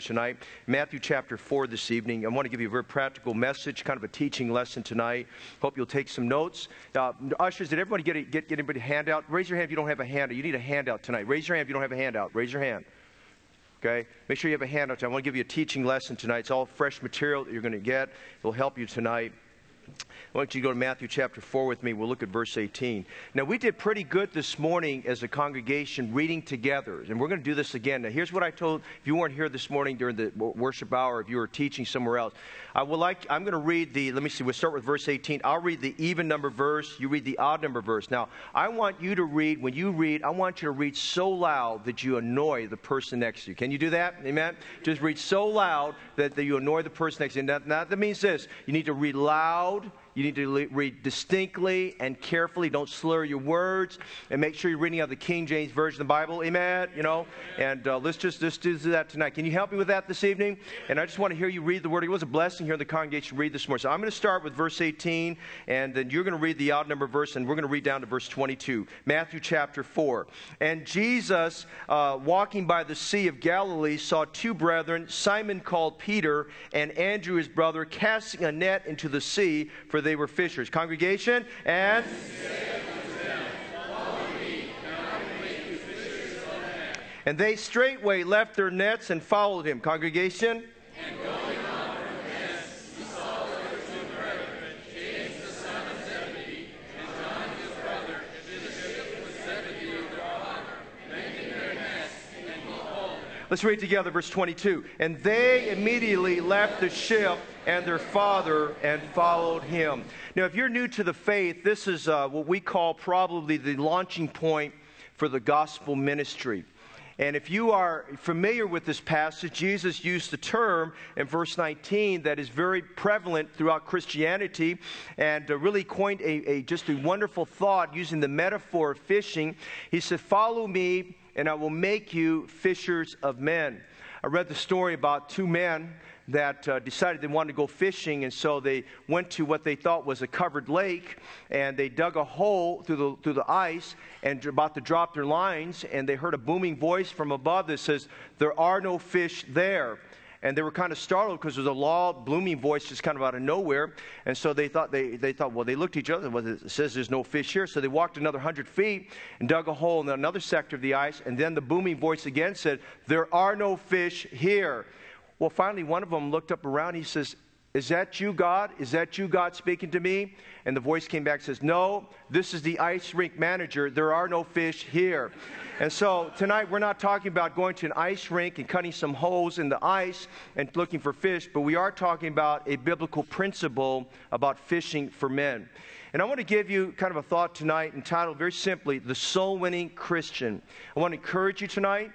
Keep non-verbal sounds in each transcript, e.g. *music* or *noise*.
tonight. Matthew chapter 4 this evening. I want to give you a very practical message, kind of a teaching lesson tonight. Hope you'll take some notes. Uh, ushers, did everybody get, a, get, get anybody a handout? Raise your hand if you don't have a handout. You need a handout tonight. Raise your hand if you don't have a handout. Raise your hand. Okay? Make sure you have a handout. I want to give you a teaching lesson tonight. It's all fresh material that you're going to get. It'll help you tonight. I want you to go to Matthew chapter 4 with me. We'll look at verse 18. Now, we did pretty good this morning as a congregation reading together, and we're going to do this again. Now, here's what I told if you weren't here this morning during the worship hour, if you were teaching somewhere else. I would like, I'm going to read the, let me see, we'll start with verse 18. I'll read the even number verse, you read the odd number verse. Now, I want you to read, when you read, I want you to read so loud that you annoy the person next to you. Can you do that? Amen? Just read so loud that, that you annoy the person next to you. Now, now, that means this you need to read loud you need to read distinctly and carefully. Don't slur your words. And make sure you're reading out the King James Version of the Bible. Amen? You know? And uh, let's just let's do that tonight. Can you help me with that this evening? And I just want to hear you read the Word. It was a blessing here in the congregation to read this morning. So I'm going to start with verse 18, and then you're going to read the odd number verse, and we're going to read down to verse 22. Matthew chapter 4. And Jesus, uh, walking by the Sea of Galilee, saw two brethren, Simon called Peter, and Andrew his brother, casting a net into the sea, for they were fishers. Congregation, and. And they straightway left their nets and followed him. Congregation? Let's read together verse 22. And they immediately left the ship and their father and followed him. Now, if you're new to the faith, this is uh, what we call probably the launching point for the gospel ministry. And if you are familiar with this passage, Jesus used the term in verse 19 that is very prevalent throughout Christianity and uh, really coined a, a, just a wonderful thought using the metaphor of fishing. He said, Follow me and I will make you fishers of men. I read the story about two men that uh, decided they wanted to go fishing, and so they went to what they thought was a covered lake, and they dug a hole through the, through the ice and about to drop their lines, and they heard a booming voice from above that says, There are no fish there and they were kind of startled because there was a loud, blooming voice just kind of out of nowhere. And so they thought, they, they thought, well, they looked at each other. Well, it says there's no fish here. So they walked another hundred feet and dug a hole in another sector of the ice. And then the booming voice again said, there are no fish here. Well, finally, one of them looked up around. He says, is that you, God? Is that you, God, speaking to me? And the voice came back and says, No, this is the ice rink manager. There are no fish here. And so tonight we're not talking about going to an ice rink and cutting some holes in the ice and looking for fish, but we are talking about a biblical principle about fishing for men. And I want to give you kind of a thought tonight entitled very simply, The Soul Winning Christian. I want to encourage you tonight.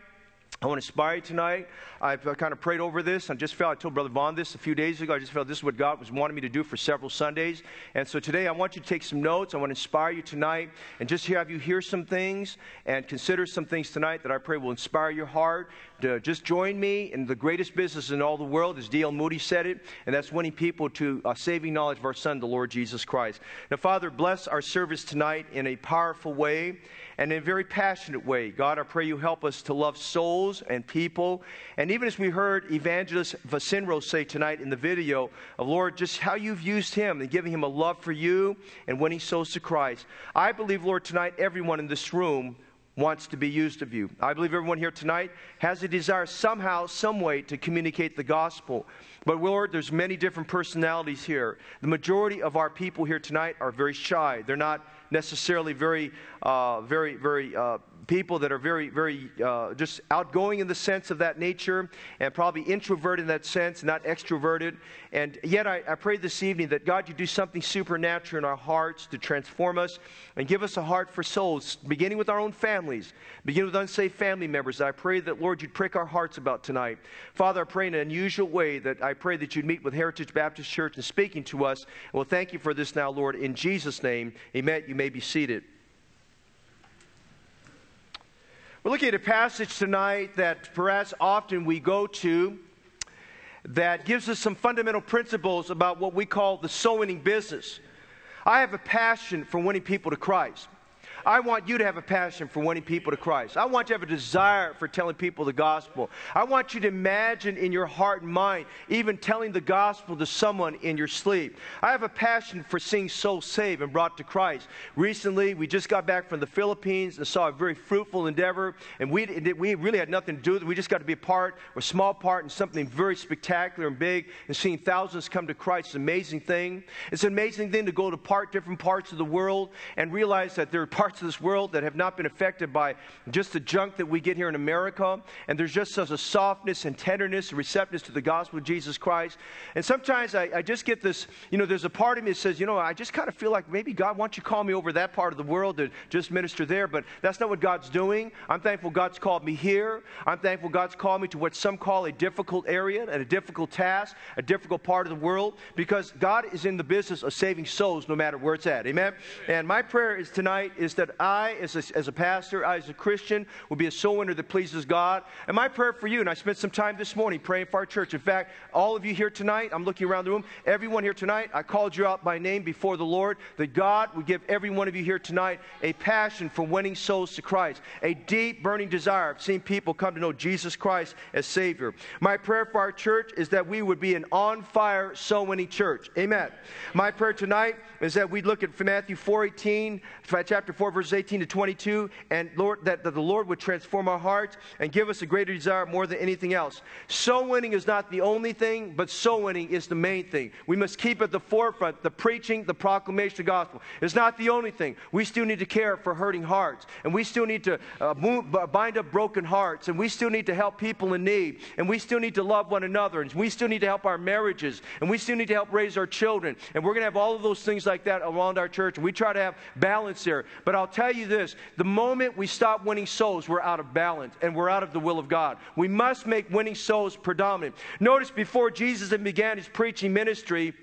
I want to inspire you tonight. I've uh, kind of prayed over this. I just felt, I told Brother Vaughn this a few days ago. I just felt this is what God was wanting me to do for several Sundays. And so today I want you to take some notes. I want to inspire you tonight and just have you hear some things and consider some things tonight that I pray will inspire your heart. To just join me in the greatest business in all the world, as D.L. Moody said it, and that's winning people to a saving knowledge of our Son, the Lord Jesus Christ. Now, Father, bless our service tonight in a powerful way and in a very passionate way. God, I pray you help us to love souls and people. And even as we heard Evangelist Vasinro say tonight in the video of Lord, just how you've used him and giving him a love for you and winning souls to Christ. I believe, Lord, tonight everyone in this room wants to be used of you. I believe everyone here tonight has a desire somehow, some way to communicate the gospel. But Lord, there's many different personalities here. The majority of our people here tonight are very shy. They're not necessarily very, uh, very, very uh, people that are very, very uh, just outgoing in the sense of that nature and probably introverted in that sense, not extroverted. And yet, I, I pray this evening that God, you do something supernatural in our hearts to transform us and give us a heart for souls, beginning with our own families, beginning with unsafe family members. I pray that, Lord, you'd prick our hearts about tonight. Father, I pray in an unusual way that I pray that you'd meet with Heritage Baptist Church and speaking to us. We'll thank you for this now, Lord. In Jesus' name, amen. You may be seated. We're looking at a passage tonight that perhaps often we go to that gives us some fundamental principles about what we call the soul winning business. I have a passion for winning people to Christ. I want you to have a passion for winning people to Christ. I want you to have a desire for telling people the gospel. I want you to imagine in your heart and mind even telling the gospel to someone in your sleep. I have a passion for seeing souls saved and brought to Christ. Recently, we just got back from the Philippines and saw a very fruitful endeavor, and we, we really had nothing to do with it. We just got to be a part, a small part in something very spectacular and big, and seeing thousands come to Christ is an amazing thing. It's an amazing thing to go to part different parts of the world and realize that there are parts of this world that have not been affected by just the junk that we get here in America, and there's just such a softness and tenderness and receptiveness to the gospel of Jesus Christ. And sometimes I, I just get this, you know, there's a part of me that says, you know, I just kind of feel like maybe God wants you to call me over that part of the world to just minister there, but that's not what God's doing. I'm thankful God's called me here. I'm thankful God's called me to what some call a difficult area and a difficult task, a difficult part of the world, because God is in the business of saving souls no matter where it's at. Amen? And my prayer is tonight is that I, as a, as a pastor, I, as a Christian, will be a soul winner that pleases God. And my prayer for you, and I spent some time this morning praying for our church. In fact, all of you here tonight, I'm looking around the room, everyone here tonight, I called you out by name before the Lord, that God would give every one of you here tonight a passion for winning souls to Christ, a deep, burning desire of seeing people come to know Jesus Christ as Savior. My prayer for our church is that we would be an on fire, soul winning church. Amen. My prayer tonight is that we look at Matthew 4 18, chapter 4, verses 18 to 22, and Lord, that, that the Lord would transform our hearts and give us a greater desire more than anything else. Soul winning is not the only thing, but soul winning is the main thing. We must keep at the forefront the preaching, the proclamation of the gospel. It's not the only thing. We still need to care for hurting hearts, and we still need to uh, move, bind up broken hearts, and we still need to help people in need, and we still need to love one another, and we still need to help our marriages, and we still need to help raise our children. And we're going to have all of those things like that around our church, and we try to have balance there. But I'll tell you this the moment we stop winning souls, we're out of balance, and we're out of the will of God. We must make winning souls predominant. Notice before Jesus began his preaching ministry,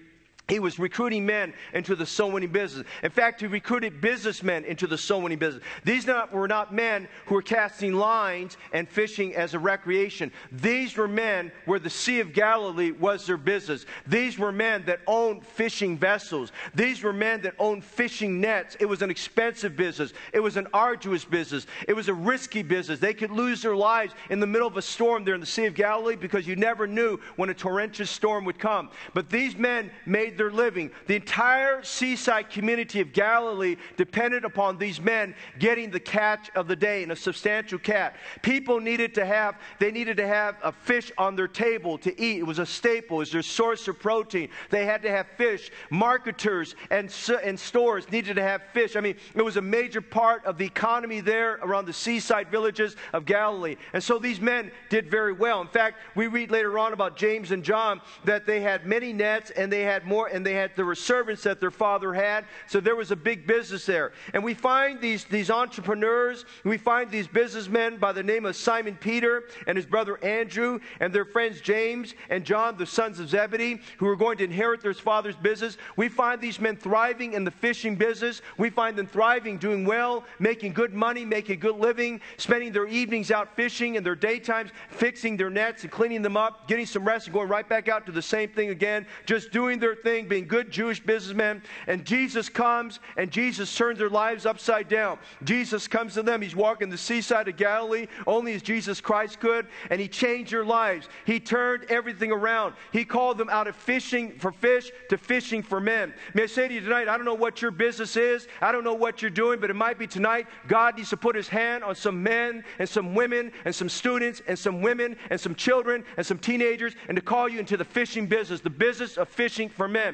he was recruiting men into the winning business. In fact, he recruited businessmen into the winning business. These not, were not men who were casting lines and fishing as a recreation. These were men where the Sea of Galilee was their business. These were men that owned fishing vessels. These were men that owned fishing nets. It was an expensive business. It was an arduous business. It was a risky business. They could lose their lives in the middle of a storm there in the Sea of Galilee because you never knew when a torrential storm would come. But these men made their living. The entire seaside community of Galilee depended upon these men getting the catch of the day and a substantial catch. People needed to have, they needed to have a fish on their table to eat. It was a staple, it was their source of protein. They had to have fish. Marketers and, and stores needed to have fish. I mean, it was a major part of the economy there around the seaside villages of Galilee. And so these men did very well. In fact, we read later on about James and John that they had many nets and they had more and they had there were servants that their father had. So there was a big business there. And we find these, these entrepreneurs, we find these businessmen by the name of Simon Peter and his brother Andrew and their friends James and John, the sons of Zebedee, who were going to inherit their father's business. We find these men thriving in the fishing business. We find them thriving, doing well, making good money, making a good living, spending their evenings out fishing and their daytimes fixing their nets and cleaning them up, getting some rest and going right back out to the same thing again, just doing their thing thing, being good Jewish businessmen. And Jesus comes and Jesus turns their lives upside down. Jesus comes to them. He's walking the seaside of Galilee only as Jesus Christ could. And he changed their lives. He turned everything around. He called them out of fishing for fish to fishing for men. May I say to you tonight, I don't know what your business is. I don't know what you're doing, but it might be tonight God needs to put his hand on some men and some women and some students and some women and some children and some teenagers and to call you into the fishing business, the business of fishing for men.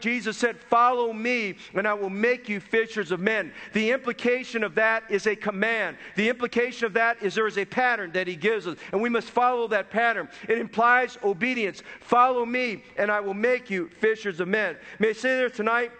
Jesus said, Follow me, and I will make you fishers of men. The implication of that is a command. The implication of that is there is a pattern that he gives us, and we must follow that pattern. It implies obedience. Follow me, and I will make you fishers of men. May I say there tonight?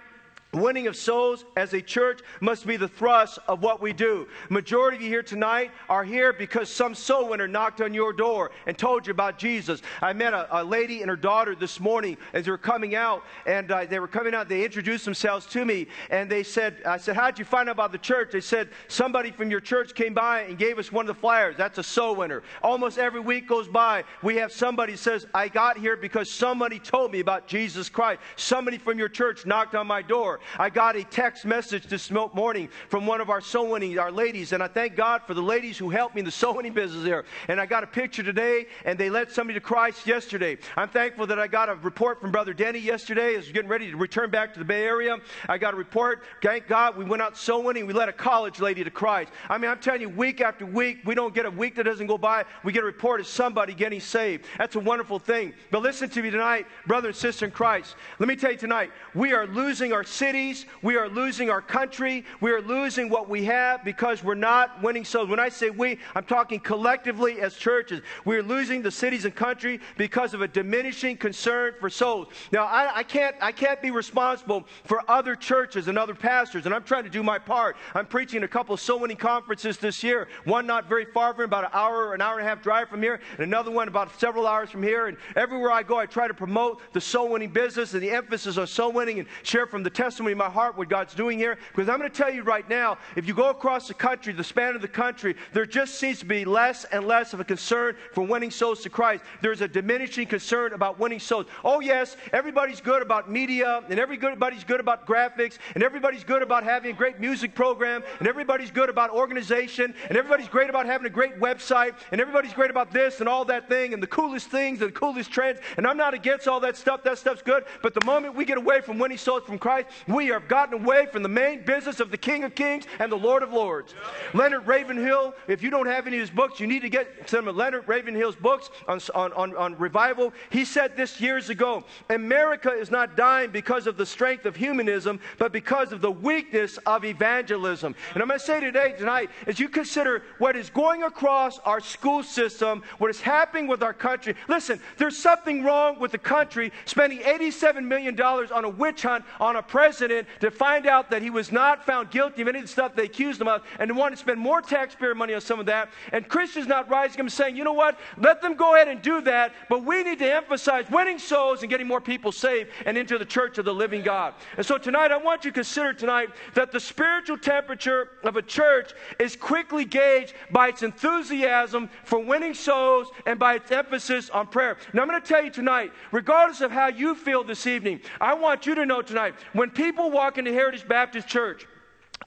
Winning of souls as a church must be the thrust of what we do. Majority of you here tonight are here because some soul winner knocked on your door and told you about Jesus. I met a, a lady and her daughter this morning as they were coming out, and uh, they were coming out. They introduced themselves to me, and they said, "I said, how'd you find out about the church?" They said, "Somebody from your church came by and gave us one of the flyers. That's a soul winner. Almost every week goes by, we have somebody says, "I got here because somebody told me about Jesus Christ. Somebody from your church knocked on my door." I got a text message this morning from one of our winning, our ladies, and I thank God for the ladies who helped me in the winning business there. And I got a picture today, and they led somebody to Christ yesterday. I'm thankful that I got a report from Brother Denny yesterday as getting ready to return back to the Bay Area. I got a report. Thank God we went out soul winning. We led a college lady to Christ. I mean, I'm telling you, week after week, we don't get a week that doesn't go by. We get a report of somebody getting saved. That's a wonderful thing. But listen to me tonight, brother and sister in Christ. Let me tell you tonight, we are losing our cities. We are losing our country. We are losing what we have because we're not winning souls. When I say we, I'm talking collectively as churches. We're losing the cities and country because of a diminishing concern for souls. Now, I, I, can't, I can't be responsible for other churches and other pastors, and I'm trying to do my part. I'm preaching a couple of soul winning conferences this year. One not very far from about an hour, an hour and a half drive from here, and another one about several hours from here. And everywhere I go, I try to promote the soul winning business and the emphasis on soul winning and share from the testimony of my heart what God's doing here. Because I'm going to tell you right now, if you go across the country, the span of the country, there just seems to be less and less of a concern for winning souls to Christ. There's a diminishing concern about winning souls. Oh, yes, everybody's good about media, and everybody's good about graphics, and everybody's good about having a great music program, and everybody's good about organization, and everybody's great about having a great website, and everybody's great about this and all that thing, and the coolest things and the coolest trends. And I'm not against all that stuff. That stuff's good. But the moment we get away from winning souls from Christ, we have gotten away from the main business of the King of Kings and the Lord of Lords. Leonard Ravenhill, if you don't have any of his books, you need to get some of Leonard Ravenhill's books on, on, on, on revival. He said this years ago America is not dying because of the strength of humanism, but because of the weakness of evangelism. And I'm going to say today, tonight, as you consider what is going across our school system, what is happening with our country, listen, there's something wrong with the country spending $87 million on a witch hunt on a president to find out that he was not found guilty of any of the stuff they accused him of and to want to spend more taxpayer money on some of that. And Christians not rising up and saying, you know what, let them go ahead and do that, but we need to emphasize winning souls and getting more people saved and into the church of the living God. And so tonight, I want you to consider tonight that the spiritual temperature of a church is quickly gauged by its enthusiasm for winning souls and by its emphasis on prayer. Now, I'm going to tell you tonight, regardless of how you feel this evening, I want you to know tonight when people walk into Heritage Baptist Church,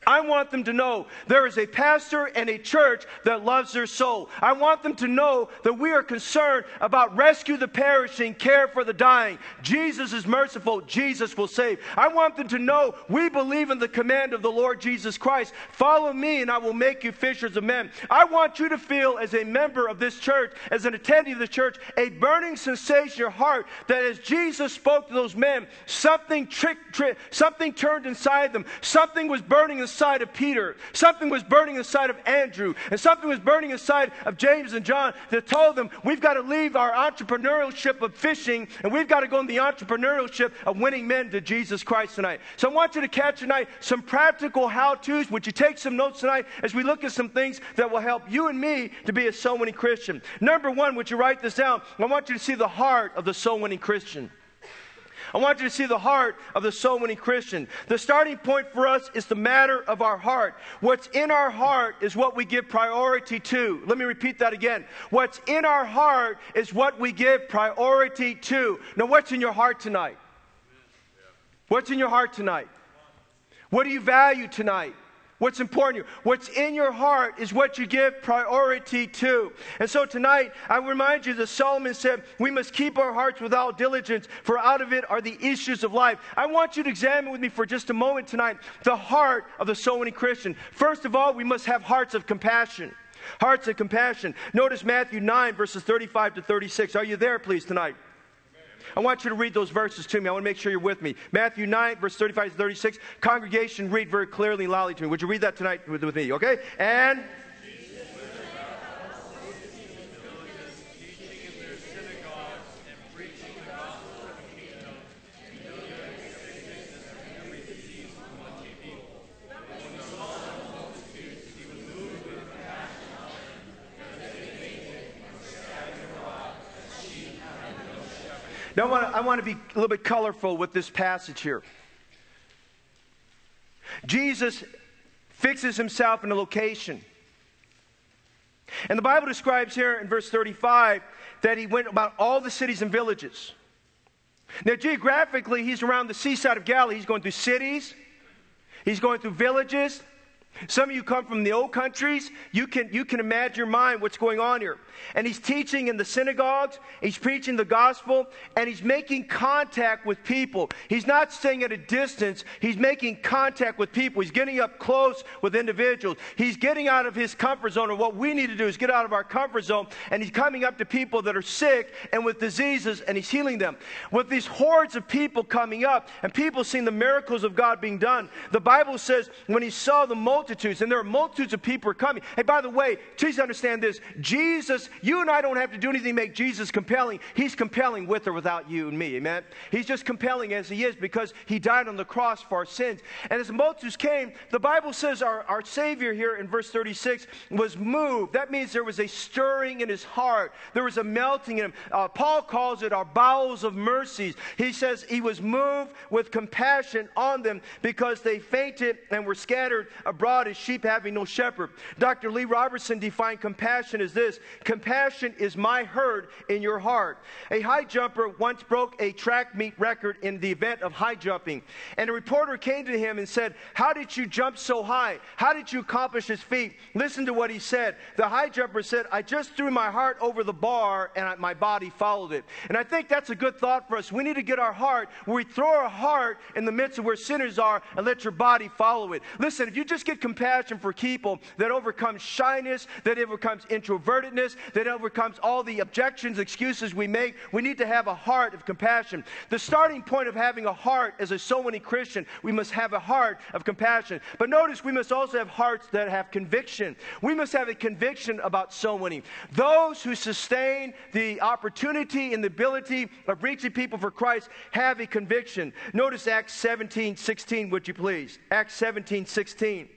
I want them to know there is a pastor and a church that loves their soul. I want them to know that we are concerned about rescue the perishing, care for the dying. Jesus is merciful. Jesus will save. I want them to know we believe in the command of the Lord Jesus Christ. Follow me and I will make you fishers of men. I want you to feel as a member of this church, as an attendee of the church, a burning sensation in your heart that as Jesus spoke to those men, something trick, something turned inside them. Something was burning inside inside of Peter. Something was burning inside of Andrew. And something was burning inside of James and John that told them, we've got to leave our entrepreneurship of fishing and we've got to go in the entrepreneurship of winning men to Jesus Christ tonight. So I want you to catch tonight some practical how to's. Would you take some notes tonight as we look at some things that will help you and me to be a soul winning Christian? Number one, would you write this down? I want you to see the heart of the soul winning Christian. I want you to see the heart of the soul winning Christian. The starting point for us is the matter of our heart. What's in our heart is what we give priority to. Let me repeat that again. What's in our heart is what we give priority to. Now, what's in your heart tonight? What's in your heart tonight? What do you value tonight? What's important to you. What's in your heart is what you give priority to. And so tonight, I remind you that Solomon said, We must keep our hearts with all diligence, for out of it are the issues of life. I want you to examine with me for just a moment tonight the heart of the soul winning Christian. First of all, we must have hearts of compassion. Hearts of compassion. Notice Matthew 9, verses 35 to 36. Are you there, please, tonight? I want you to read those verses to me. I want to make sure you're with me. Matthew 9, verse 35 to 36. Congregation, read very clearly and loudly to me. Would you read that tonight with, with me, okay? And. Now, I want, to, I want to be a little bit colorful with this passage here. Jesus fixes himself in a location. And the Bible describes here in verse 35 that he went about all the cities and villages. Now, geographically, he's around the seaside of Galilee. He's going through cities, he's going through villages, some of you come from the old countries. You can, you can imagine your mind what's going on here. And he's teaching in the synagogues, he's preaching the gospel, and he's making contact with people. He's not staying at a distance, he's making contact with people. He's getting up close with individuals. He's getting out of his comfort zone. And what we need to do is get out of our comfort zone, and he's coming up to people that are sick and with diseases, and he's healing them. With these hordes of people coming up, and people seeing the miracles of God being done, the Bible says when he saw the multitude, multitudes, and there are multitudes of people are coming. Hey, by the way, please understand this. Jesus, you and I don't have to do anything to make Jesus compelling. He's compelling with or without you and me, amen? He's just compelling as he is because he died on the cross for our sins. And as the multitudes came, the Bible says our, our Savior here in verse 36 was moved. That means there was a stirring in his heart, there was a melting in him. Uh, Paul calls it our bowels of mercies. He says he was moved with compassion on them because they fainted and were scattered abroad as sheep having no shepherd. Dr. Lee Roberson defined compassion as this Compassion is my herd in your heart. A high jumper once broke a track meet record in the event of high jumping. And a reporter came to him and said, How did you jump so high? How did you accomplish his feat? Listen to what he said. The high jumper said, I just threw my heart over the bar and my body followed it. And I think that's a good thought for us. We need to get our heart we throw our heart in the midst of where sinners are and let your body follow it. Listen, if you just get compassion for people that overcomes shyness, that overcomes introvertedness, that overcomes all the objections, excuses we make. We need to have a heart of compassion. The starting point of having a heart as a soul winning Christian, we must have a heart of compassion. But notice we must also have hearts that have conviction. We must have a conviction about soul winning. Those who sustain the opportunity and the ability of reaching people for Christ have a conviction. Notice Acts 17 16, would you please? Acts 17 16.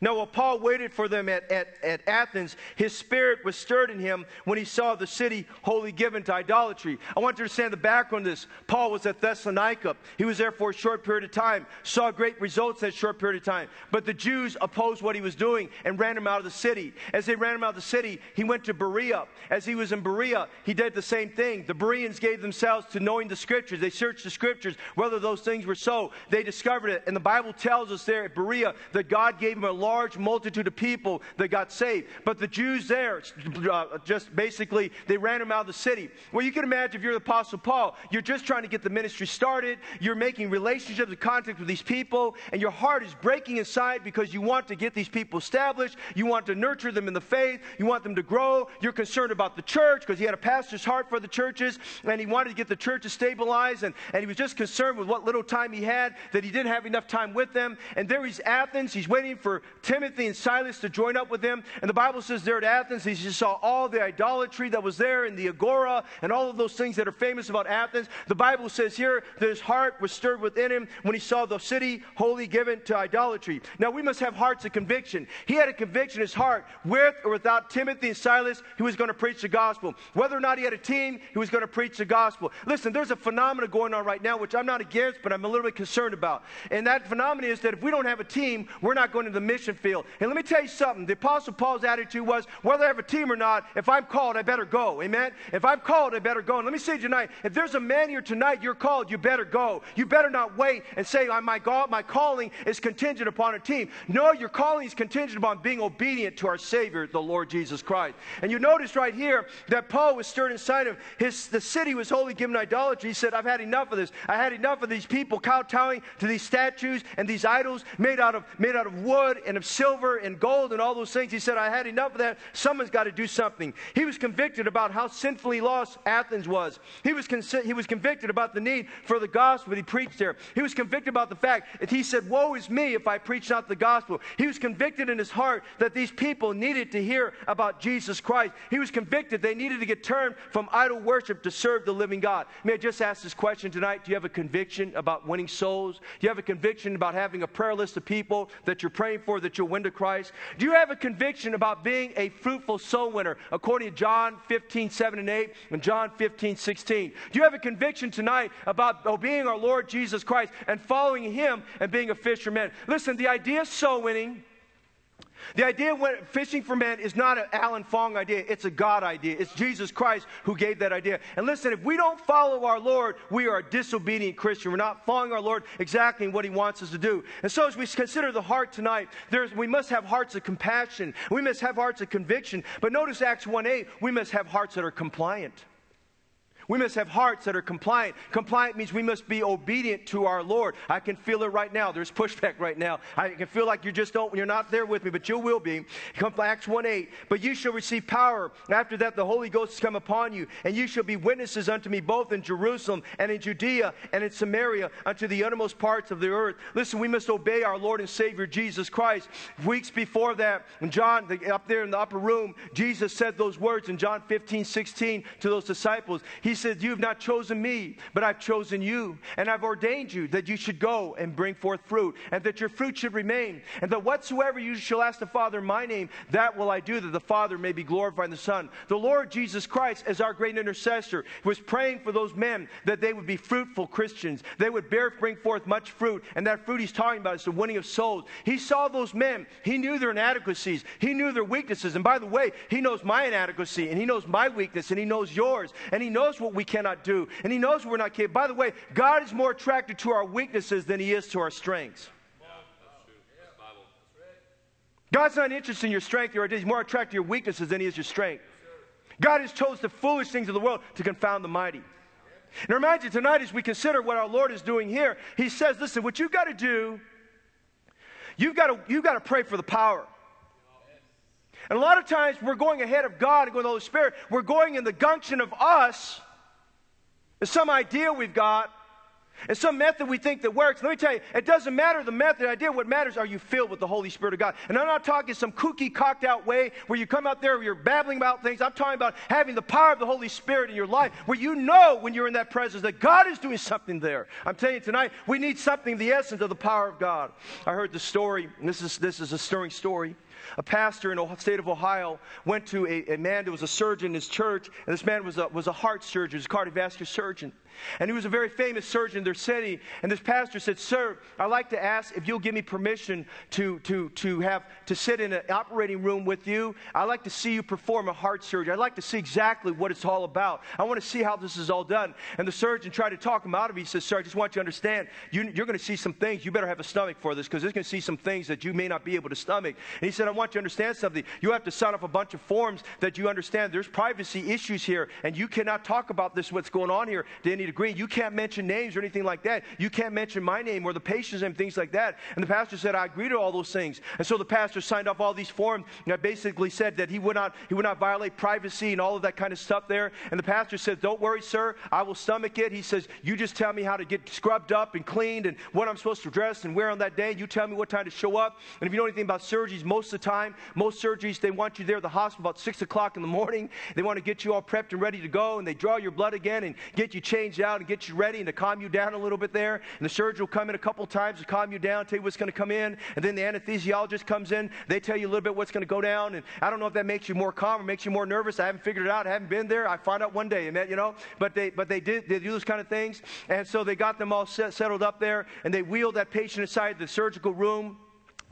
Now, while Paul waited for them at, at, at Athens, his spirit was stirred in him when he saw the city wholly given to idolatry. I want you to understand the background of this. Paul was at Thessalonica. He was there for a short period of time, saw great results that short period of time. But the Jews opposed what he was doing and ran him out of the city. As they ran him out of the city, he went to Berea. As he was in Berea, he did the same thing. The Bereans gave themselves to knowing the scriptures. They searched the scriptures, whether those things were so. They discovered it. And the Bible tells us there at Berea that God gave him a large multitude of people that got saved. But the Jews there, uh, just basically, they ran him out of the city. Well, you can imagine if you're the Apostle Paul, you're just trying to get the ministry started, you're making relationships and contact with these people, and your heart is breaking inside because you want to get these people established, you want to nurture them in the faith, you want them to grow, you're concerned about the church because he had a pastor's heart for the churches, and he wanted to get the churches stabilized, and, and he was just concerned with what little time he had, that he didn't have enough time with them. And there he's Athens, he's waiting for Timothy and Silas to join up with him. And the Bible says there at Athens, he just saw all the idolatry that was there in the agora and all of those things that are famous about Athens. The Bible says here that his heart was stirred within him when he saw the city wholly given to idolatry. Now we must have hearts of conviction. He had a conviction in his heart, with or without Timothy and Silas, he was going to preach the gospel. Whether or not he had a team, he was going to preach the gospel. Listen, there's a phenomenon going on right now, which I'm not against, but I'm a little bit concerned about. And that phenomenon is that if we don't have a team, we're not going to the mission field. And let me tell you something. The Apostle Paul's attitude was whether I have a team or not, if I'm called, I better go. Amen? If I'm called, I better go. And let me say tonight, if there's a man here tonight, you're called, you better go. You better not wait and say, my, God, my calling is contingent upon a team. No, your calling is contingent upon being obedient to our Savior, the Lord Jesus Christ. And you notice right here that Paul was stirred inside of his, the city was wholly given idolatry. He said, I've had enough of this. I had enough of these people kowtowing to these statues and these idols made out of, made out of wood and of silver and gold and all those things. He said, I had enough of that. Someone's got to do something. He was convicted about how sinfully lost Athens was. He was, con- he was convicted about the need for the gospel that he preached there. He was convicted about the fact that he said, Woe is me if I preach not the gospel. He was convicted in his heart that these people needed to hear about Jesus Christ. He was convicted they needed to get turned from idol worship to serve the living God. May I just ask this question tonight? Do you have a conviction about winning souls? Do you have a conviction about having a prayer list of people that you're praying for that you'll win to Christ? Do you have a conviction about being a fruitful soul winner according to John 15, 7 and 8 and John 15, 16? Do you have a conviction tonight about oh, obeying our Lord Jesus Christ and following Him and being a fisherman? Listen, the idea of soul winning The idea of fishing for men is not an Alan Fong idea, it's a God idea. It's Jesus Christ who gave that idea. And listen, if we don't follow our Lord, we are a disobedient Christian. We're not following our Lord exactly what He wants us to do. And so as we consider the heart tonight, we must have hearts of compassion. We must have hearts of conviction. But notice Acts 1 8, we must have hearts that are compliant. We must have hearts that are compliant. Compliant means we must be obedient to our Lord. I can feel it right now. There's pushback right now. I can feel like you just don't, you're not there with me, but you will be. Come Acts 1 8. But you shall receive power. After that, the Holy Ghost has come upon you, and you shall be witnesses unto me both in Jerusalem and in Judea and in Samaria unto the uttermost parts of the earth. Listen, we must obey our Lord and Savior Jesus Christ. Weeks before that, when John, up there in the upper room, Jesus said those words in John 15, 16 to those disciples. He he said, You have not chosen me, but I've chosen you. And I've ordained you that you should go and bring forth fruit, and that your fruit should remain. And that whatsoever you shall ask the Father in my name, that will I do, that the Father may be glorified in the Son. The Lord Jesus Christ, as our great intercessor, was praying for those men that they would be fruitful Christians. They would bear, bring forth much fruit. And that fruit he's talking about is the winning of souls. He saw those men. He knew their inadequacies. He knew their weaknesses. And by the way, he knows my inadequacy, and he knows my weakness, and he knows yours. And he knows what we cannot do. And He knows we're not capable. By the way, God is more attracted to our weaknesses than He is to our strengths. God's not interested in your strength or He's more attracted to your weaknesses than He is your strength. God has chose the foolish things of the world to confound the mighty. And I remind you tonight as we consider what our Lord is doing here, He says, listen, what you've got to do, you've got to, you've got to pray for the power. And a lot of times we're going ahead of God and going to the Holy Spirit. We're going in the gunction of us there's some idea we've got and some method we think that works. Let me tell you, it doesn't matter the method, idea. What matters are you filled with the Holy Spirit of God. And I'm not talking some kooky, cocked out way where you come out there you're babbling about things. I'm talking about having the power of the Holy Spirit in your life where you know when you're in that presence that God is doing something there. I'm telling you tonight, we need something, the essence of the power of God. I heard the story, this is, this is a stirring story. A pastor in the state of Ohio went to a, a man that was a surgeon in his church, and this man was a, was a heart surgeon, was a cardiovascular surgeon. And he was a very famous surgeon in their city. And this pastor said, Sir, I'd like to ask if you'll give me permission to, to, to, have, to sit in an operating room with you. I'd like to see you perform a heart surgery. I'd like to see exactly what it's all about. I want to see how this is all done. And the surgeon tried to talk him out of it. He says, Sir, I just want you to understand, you, are going to see some things. You better have a stomach for this because you're going to see some things that you may not be able to stomach. And he said, I want you to understand something. You have to sign off a bunch of forms that you understand there's privacy issues here, and you cannot talk about this, what's going on here to any You can't mention names or anything like that. You can't mention my name or the patient's name, things like that. And the pastor said, I agree to all those things. And so the pastor signed off all these forms and I basically said that he would not, he would not violate privacy and all of that kind of stuff there. And the pastor said, Don't worry, sir, I will stomach it. He says, You just tell me how to get scrubbed up and cleaned and what I'm supposed to dress and wear on that day. You tell me what time to show up. And if you know anything about surgeries, most of the time, most surgeries, they want you there at the hospital about 6 o'clock in the morning. They want to get you all prepped and ready to go, and they draw your blood again and get you changed out and get you ready and to calm you down a little bit there. And the surgeon will come in a couple times to calm you down, tell you what's going to come in. And then the anesthesiologist comes in. They tell you a little bit what's going to go down. And I don't know if that makes you more calm or makes you more nervous. I haven't figured it out. I haven't been there. I find out one day, that, you know. But they, but they did they do those kind of things. And so they got them all set, settled up there, and they wheeled that patient aside to the surgical room.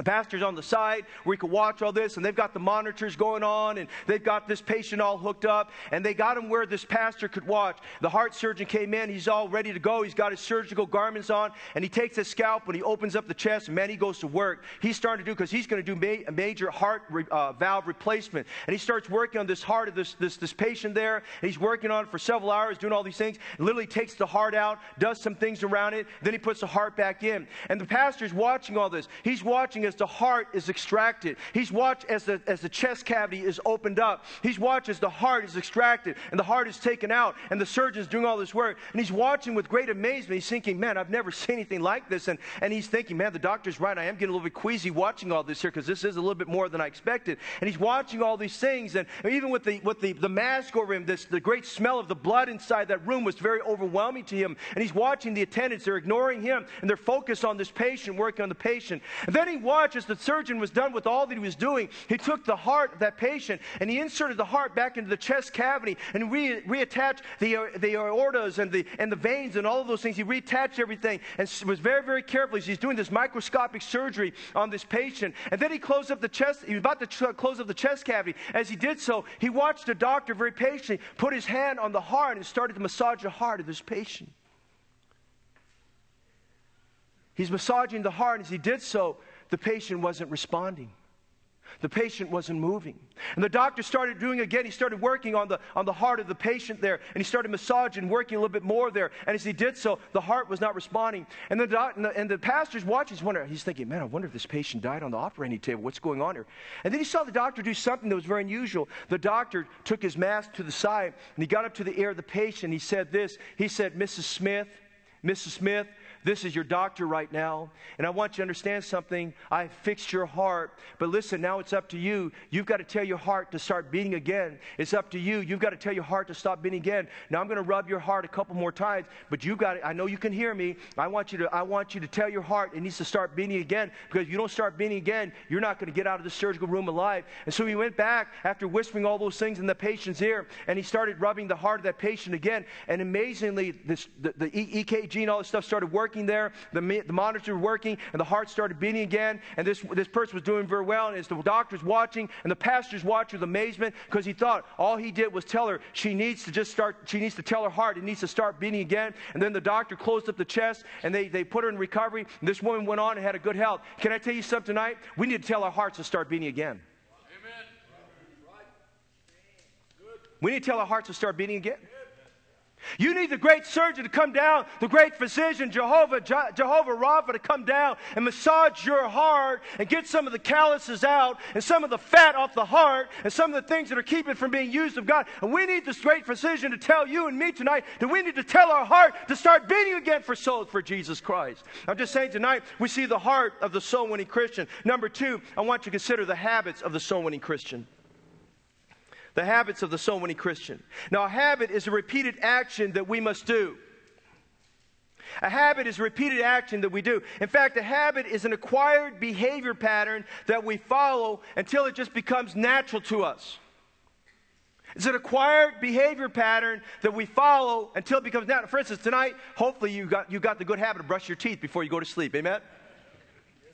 The pastor's on the side where he could watch all this, and they've got the monitors going on, and they've got this patient all hooked up, and they got him where this pastor could watch. The heart surgeon came in, he's all ready to go, he's got his surgical garments on, and he takes his scalp and he opens up the chest, and man, he goes to work. He's starting to do, because he's going to do ma- a major heart re- uh, valve replacement, and he starts working on this heart of this, this, this patient there, and he's working on it for several hours, doing all these things, literally takes the heart out, does some things around it, then he puts the heart back in. And the pastor's watching all this. He's watching as the heart is extracted. He's watched as the, as the chest cavity is opened up. He's watched as the heart is extracted and the heart is taken out and the surgeon's doing all this work. And he's watching with great amazement. He's thinking, man, I've never seen anything like this. And, and he's thinking, man, the doctor's right. I am getting a little bit queasy watching all this here because this is a little bit more than I expected. And he's watching all these things. And even with the, with the, the mask over him, this, the great smell of the blood inside that room was very overwhelming to him. And he's watching the attendants. They're ignoring him and they're focused on this patient, working on the patient. And then he as the surgeon was done with all that he was doing. He took the heart of that patient and he inserted the heart back into the chest cavity and re- reattached the, uh, the aortas and the, and the veins and all of those things. He reattached everything and was very, very careful as he's doing this microscopic surgery on this patient. And then he closed up the chest, he was about to ch- close up the chest cavity. As he did so, he watched the doctor very patiently put his hand on the heart and started to massage the heart of this patient. He's massaging the heart. As he did so, the patient wasn't responding. The patient wasn't moving. And the doctor started doing again, he started working on the, on the heart of the patient there, and he started massaging, working a little bit more there. And as he did so, the heart was not responding. And the, doc, and the, and the pastor's watching, he's wondering, he's thinking, man, I wonder if this patient died on the operating table. What's going on here? And then he saw the doctor do something that was very unusual. The doctor took his mask to the side, and he got up to the ear of the patient. He said this He said, Mrs. Smith, Mrs. Smith, this is your doctor right now. And I want you to understand something. I fixed your heart. But listen, now it's up to you. You've got to tell your heart to start beating again. It's up to you. You've got to tell your heart to stop beating again. Now I'm going to rub your heart a couple more times, but you got to, I know you can hear me. I want you to I want you to tell your heart it needs to start beating again because if you don't start beating again, you're not going to get out of the surgical room alive. And so he went back after whispering all those things in the patient's ear and he started rubbing the heart of that patient again. And amazingly, this, the, the EKG and all this stuff started working working there, the, the monitor was working, and the heart started beating again. And this, this person was doing very well. And as the doctor's watching, and the pastor's watching with amazement, because he thought all he did was tell her she needs to just start, she needs to tell her heart, it needs to start beating again. And then the doctor closed up the chest, and they, they put her in recovery. And this woman went on and had a good health. Can I tell you something tonight? We need to tell our hearts to start beating again. Amen. We need to tell our hearts to start beating again. You need the great surgeon to come down, the great physician, Jehovah, Jehovah Rapha, to come down and massage your heart and get some of the calluses out and some of the fat off the heart and some of the things that are keeping from being used of God. And we need this great physician to tell you and me tonight that we need to tell our heart to start beating again for souls for Jesus Christ. I'm just saying tonight we see the heart of the soul winning Christian. Number two, I want you to consider the habits of the soul winning Christian the habits of the soul winning Christian. Now, a habit is a repeated action that we must do. A habit is repeated action that we do. In fact, a habit is an acquired behavior pattern that we follow until it just becomes natural to us. It's an acquired behavior pattern that we follow until it becomes natural. For instance, tonight, hopefully you got, you got the good habit of brush your teeth before you go to sleep. Amen? Yes,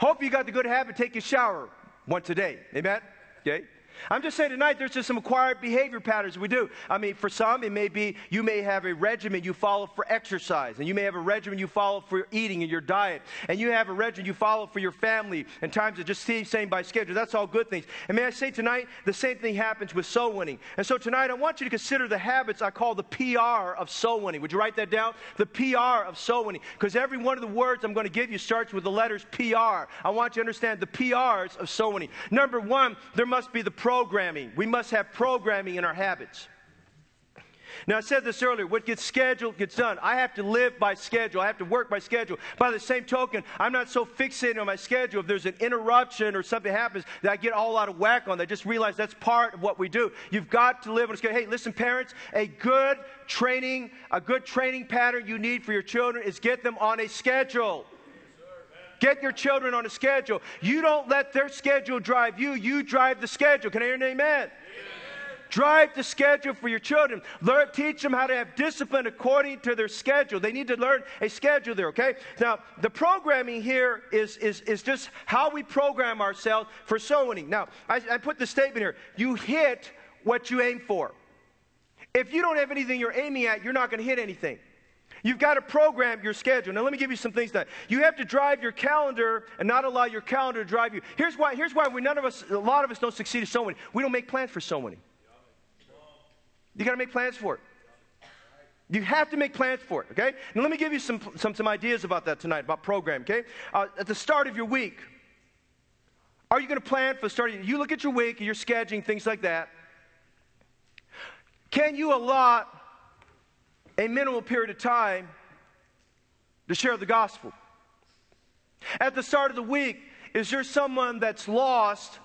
Hope you got the good habit taking a shower once a day. Amen? Okay? I'm just saying tonight there's just some acquired behavior patterns we do. I mean, for some, it may be you may have a regimen you follow for exercise, and you may have a regimen you follow for eating and your diet, and you have a regimen you follow for your family, and times it just same by schedule. That's all good things. And may I say tonight, the same thing happens with soul winning. And so tonight, I want you to consider the habits I call the PR of soul winning. Would you write that down? The PR of soul winning. Because every one of the words I'm going to give you starts with the letters PR. I want you to understand the PRs of soul winning. Number one, there must be the programming. We must have programming in our habits. Now, I said this earlier what gets scheduled gets done. I have to live by schedule, I have to work by schedule. By the same token, I'm not so fixated on my schedule. If there's an interruption or something happens that I get all out of whack on, I just realize that's part of what we do. You've got to live on a schedule. Hey, listen, parents, a good training, a good training pattern you need for your children is get them on a schedule. Get your children on a schedule. You don't let their schedule drive you, you drive the schedule. Can I hear an amen? Drive the schedule for your children. Learn, teach them how to have discipline according to their schedule. They need to learn a schedule there, okay? Now, the programming here is, is, is just how we program ourselves for soul winning. Now, I, I put the statement here you hit what you aim for. If you don't have anything you're aiming at, you're not going to hit anything. You've got to program your schedule. Now, let me give you some things that you have to drive your calendar and not allow your calendar to drive you. Here's why. Here's why we none of us, a lot of us, don't succeed at soul winning. We don't make plans for soul winning. You got to make plans for it. You have to make plans for it. Okay. Now, let me give you some some some ideas about that tonight about program. Okay. Uh, at the start of your week, are you going to plan for the start? Of, you look at your week, your scheduling, things like that. Can you allot a minimal period of time to share the gospel. At the start of the week, is there someone that's lost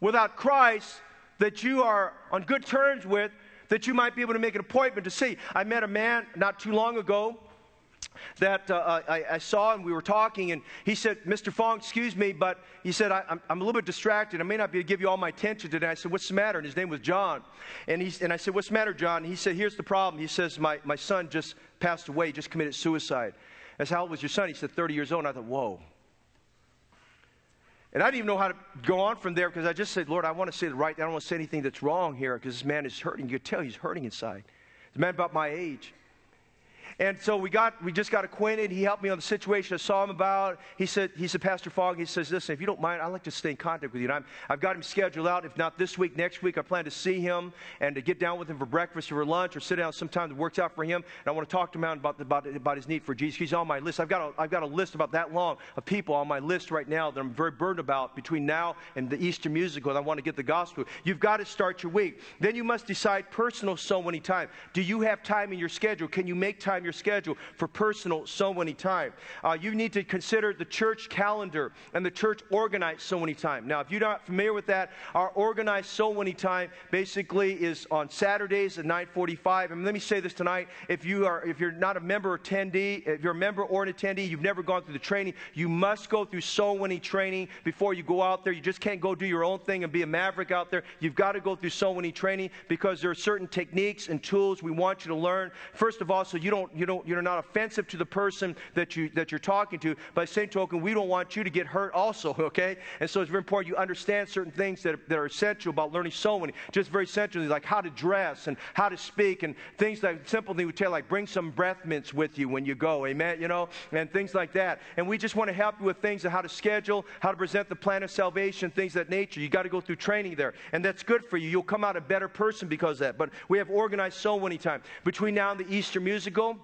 without Christ that you are on good terms with that you might be able to make an appointment to see? I met a man not too long ago that uh, I, I, saw and we were talking and he said mr fong excuse me but he said I, am a little bit distracted. I may not be able to give you all my attention today. I said what's the matter? And his name was john. And, he, and i said what's the matter john? And he said here's the problem. He says my, my son just passed away just committed suicide. I said how old was your son? He said 30 years old. And i thought whoa. And I didn't even know how to go on from there because I just said, Lord, I want to say the right. I don't want to say anything that's wrong here because this man is hurting. You can tell he's hurting inside. A man about my age. And so we got, we just got acquainted. He helped me on the situation I saw him about. He said, he said, Pastor Fong, he says, listen, if you don't mind, I'd like to stay in contact with you. And i have got him scheduled out. If not this week, next week, I plan to see him and to get down with him for breakfast or for lunch or sit down sometime that works out for him. And I want to talk to him about, about, about his need for Jesus. He's on my list. I've got, a, I've got a list about that long of people on my list right now that I'm very burdened about between now and the Easter musical. I want to get the gospel. You've got to start your week. Then you must decide personal soul winning time. Do you have time in your schedule? Can you make time your schedule for personal soul winning time. Uh, you need to consider the church calendar and the church organized soul winning time. Now, if you're not familiar with that, our organized soul winning time basically is on Saturdays at 9:45. And let me say this tonight: if you are, if you're not a member attendee, if you're a member or an attendee, you've never gone through the training. You must go through soul winning training before you go out there. You just can't go do your own thing and be a maverick out there. You've got to go through soul winning training because there are certain techniques and tools we want you to learn. First of all, so you don't, you don't, you're not offensive to the person that, you, that you're talking to. By the same token, we don't want you to get hurt also, *laughs* okay? And so it's very important you understand certain things that, that are essential about learning soul winning. Just very essentially, like how to dress and how to speak and things like simple things we tell, like bring some breath mints with you when you go, amen? You know, and things like that. And we just want to help you with things of how to schedule, how to present the plan of salvation, things of that nature. You got to go through training there. And that's good for you. You'll come out a better person because of that. But we have organized soul winning times. Between now and the Easter musical,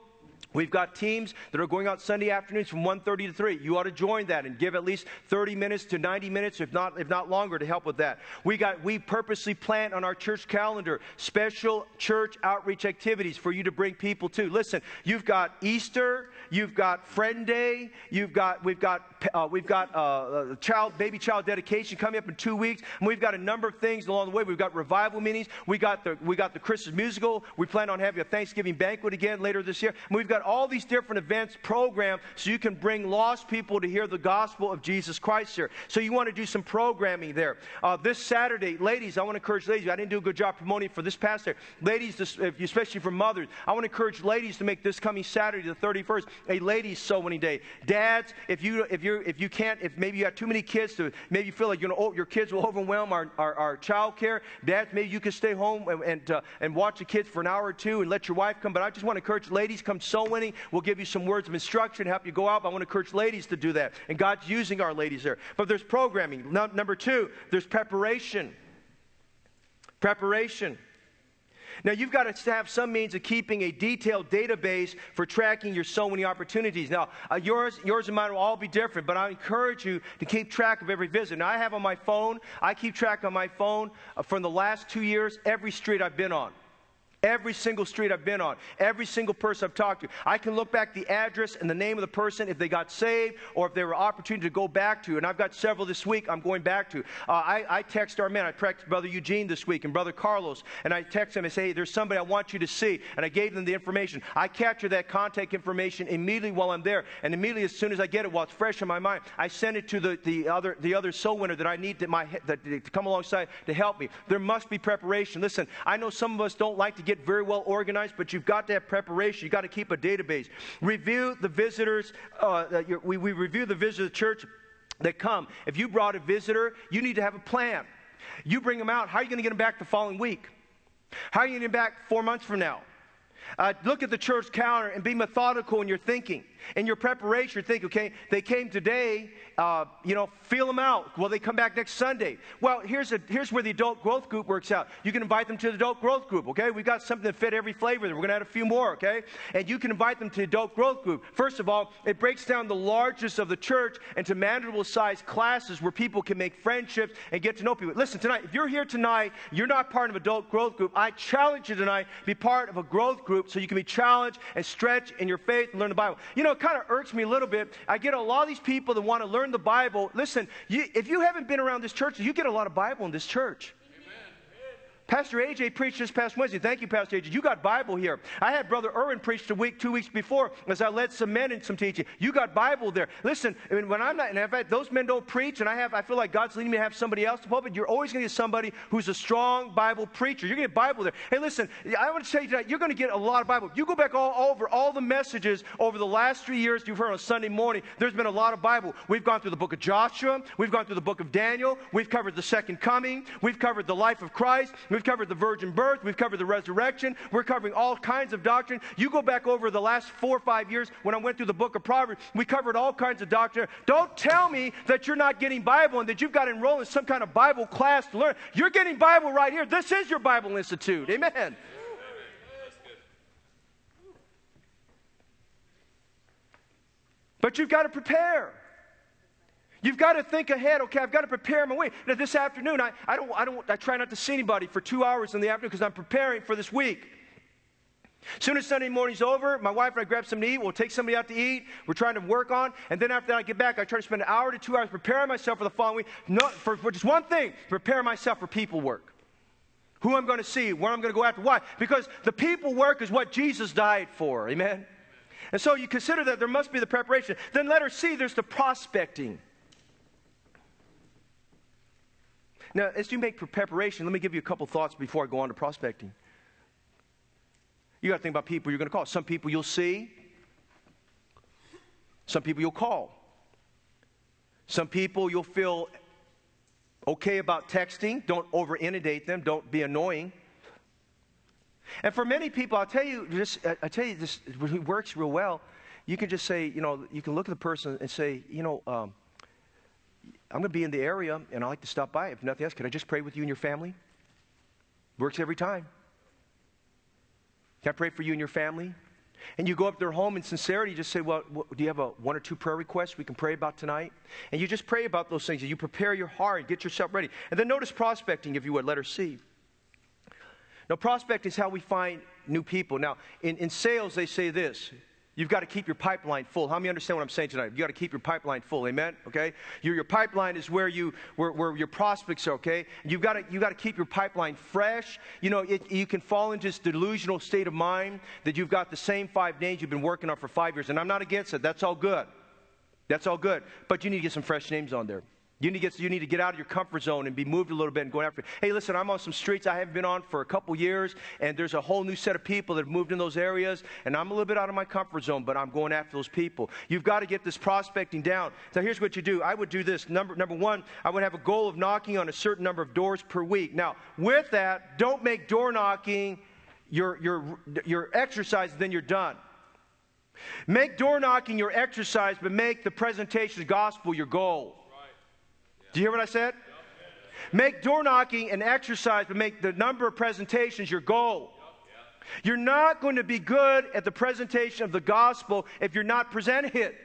We've got teams that are going out Sunday afternoons from 1.30 to 3. You ought to join that and give at least 30 minutes to 90 minutes, if not, if not longer, to help with that. We, got, we purposely plan on our church calendar special church outreach activities for you to bring people to. Listen, you've got Easter, you've got Friend Day, you've got, we've got, uh, we've got uh, child, baby child dedication coming up in two weeks, and we've got a number of things along the way. We've got revival meetings, we got the, we got the Christmas musical, we plan on having a Thanksgiving banquet again later this year, and we've got all these different events programmed so you can bring lost people to hear the gospel of Jesus Christ here. So you want to do some programming there. Uh, this Saturday, ladies, I want to encourage ladies. I didn't do a good job promoting for this past pastor. Ladies, especially for mothers, I want to encourage ladies to make this coming Saturday, the 31st, a ladies' soul winning day. Dads, if you if you if you can't, if maybe you have too many kids to maybe you feel like you oh, your kids will overwhelm our, our, our child care. Dads, maybe you can stay home and and, uh, and watch the kids for an hour or two and let your wife come. But I just want to encourage ladies come soul winning. We'll give you some words of instruction, help you go out. I want to encourage ladies to do that. And God's using our ladies there. But there's programming. No, number two, there's preparation. Preparation. Now, you've got to have some means of keeping a detailed database for tracking your soul winning opportunities. Now, uh, yours, yours and mine will all be different, but I encourage you to keep track of every visit. Now, I have on my phone, I keep track on my phone uh, from the last two years, every street I've been on. Every single street I've been on, every single person I've talked to. I can look back the address and the name of the person if they got saved or if there were opportunity to go back to. And I've got several this week I'm going back to. Uh, I, I, text our men. I text Brother Eugene this week and Brother Carlos. And I text them and say, hey, there's somebody I want you to see. And I gave them the information. I capture that contact information immediately while I'm there. And immediately as soon as I get it while it's fresh in my mind, I send it to the, the, other, the other soul winner that I need to, my, that, to come alongside to help me. There must be preparation. Listen, I know some of us don't like to get get very well organized, but you've got to have preparation. You've got to keep a database. Review the visitors. Uh, we, we review the visitors of the church that come. If you brought a visitor, you need to have a plan. You bring them out. How are you going to get them back the following week? How are you going to get them back four months from now? Uh, look at the church calendar and be methodical in your thinking. In your preparation, think, okay, they came today, uh, you know, feel them out. Will they come back next Sunday? Well, here's, a, here's where the adult growth group works out. You can invite them to the adult growth group, okay? We've got something to fit every flavor. We're going to add a few more, okay? And you can invite them to the adult growth group. First of all, it breaks down the largest of the church into manageable sized classes where people can make friendships and get to know people. Listen, tonight, if you're here tonight, you're not part of adult growth group, I challenge you tonight, be part of a growth group so you can be challenged and stretch in your faith and learn the Bible. You know, know, it kind of irks me a little bit. I get a lot of these people that want to learn the Bible. Listen, you, if you haven't been around this church, you get a lot of Bible in this church. Pastor AJ preached this past Wednesday. Thank you, Pastor AJ. You got Bible here. I had Brother Irwin preach a week, two weeks before as I led some men in some teaching. You got Bible there. Listen, I mean, when I'm not, and in fact, those men don't preach, and I have, I feel like God's leading me to have somebody else to pulpit. You're always going to get somebody who's a strong Bible preacher. You're going to get Bible there. Hey, listen, I want to tell you tonight, you're going to get a lot of Bible. You go back all over all the messages over the last three years you've heard on Sunday morning. There's been a lot of Bible. We've gone through the book of Joshua. We've gone through the book of Daniel. We've covered the second coming. We've covered the life of Christ. We've covered the virgin birth we've covered the resurrection, we're covering all kinds of doctrine. You go back over the last four or five years when I went through the book of Proverbs, we covered all kinds of doctrine. Don't tell me that you're not getting Bible and that you've got enrolled in some kind of Bible class to learn. You're getting Bible right here. This is your Bible Institute. Amen. But you've got to prepare. You've got to think ahead. Okay, I've got to prepare my way. Now, this afternoon, I, I, don't, I, don't, I try not to see anybody for two hours in the afternoon because I'm preparing for this week. As soon as Sunday morning's over, my wife and I grab something to eat. We'll take somebody out to eat. We're trying to work on. And then after that, I get back. I try to spend an hour to two hours preparing myself for the following week. Not for, for just one thing prepare myself for people work. Who I'm going to see, where I'm going to go after. Why? Because the people work is what Jesus died for. Amen? And so you consider that there must be the preparation. Then let her see there's the prospecting. Now, as you make preparation, let me give you a couple thoughts before I go on to prospecting. You got to think about people you're going to call. Some people you'll see, some people you'll call. Some people you'll feel okay about texting. Don't over inundate them, don't be annoying. And for many people, I'll tell you, just, I tell you, this works real well. You can just say, you know, you can look at the person and say, you know, um, I'm going to be in the area and I'd like to stop by. If nothing else, can I just pray with you and your family? Works every time. Can I pray for you and your family? And you go up to their home in sincerity, just say, Well, do you have a one or two prayer requests we can pray about tonight? And you just pray about those things and you prepare your heart, and get yourself ready. And then notice prospecting, if you would, letter C. Now, prospect is how we find new people. Now, in, in sales, they say this You've got to keep your pipeline full. How many understand what I'm saying tonight? You've got to keep your pipeline full. Amen? Okay? Your, your pipeline is where, you, where, where your prospects are, okay? You've got, to, you've got to keep your pipeline fresh. You know, it, you can fall into this delusional state of mind that you've got the same five names you've been working on for five years. And I'm not against it. That's all good. That's all good. But you need to get some fresh names on there. You need, to get, you need to get out of your comfort zone and be moved a little bit and go after. Hey, listen, I'm on some streets I haven't been on for a couple years, and there's a whole new set of people that have moved in those areas, and I'm a little bit out of my comfort zone, but I'm going after those people. You've got to get this prospecting down. So here's what you do. I would do this. Number, number one, I would have a goal of knocking on a certain number of doors per week. Now, with that, don't make door knocking your, your, your exercise, then you're done. Make door knocking your exercise, but make the presentation of gospel your goal. Do you hear what I said? Make door knocking an exercise, but make the number of presentations your goal. You're not going to be good at the presentation of the gospel if you're not presenting it.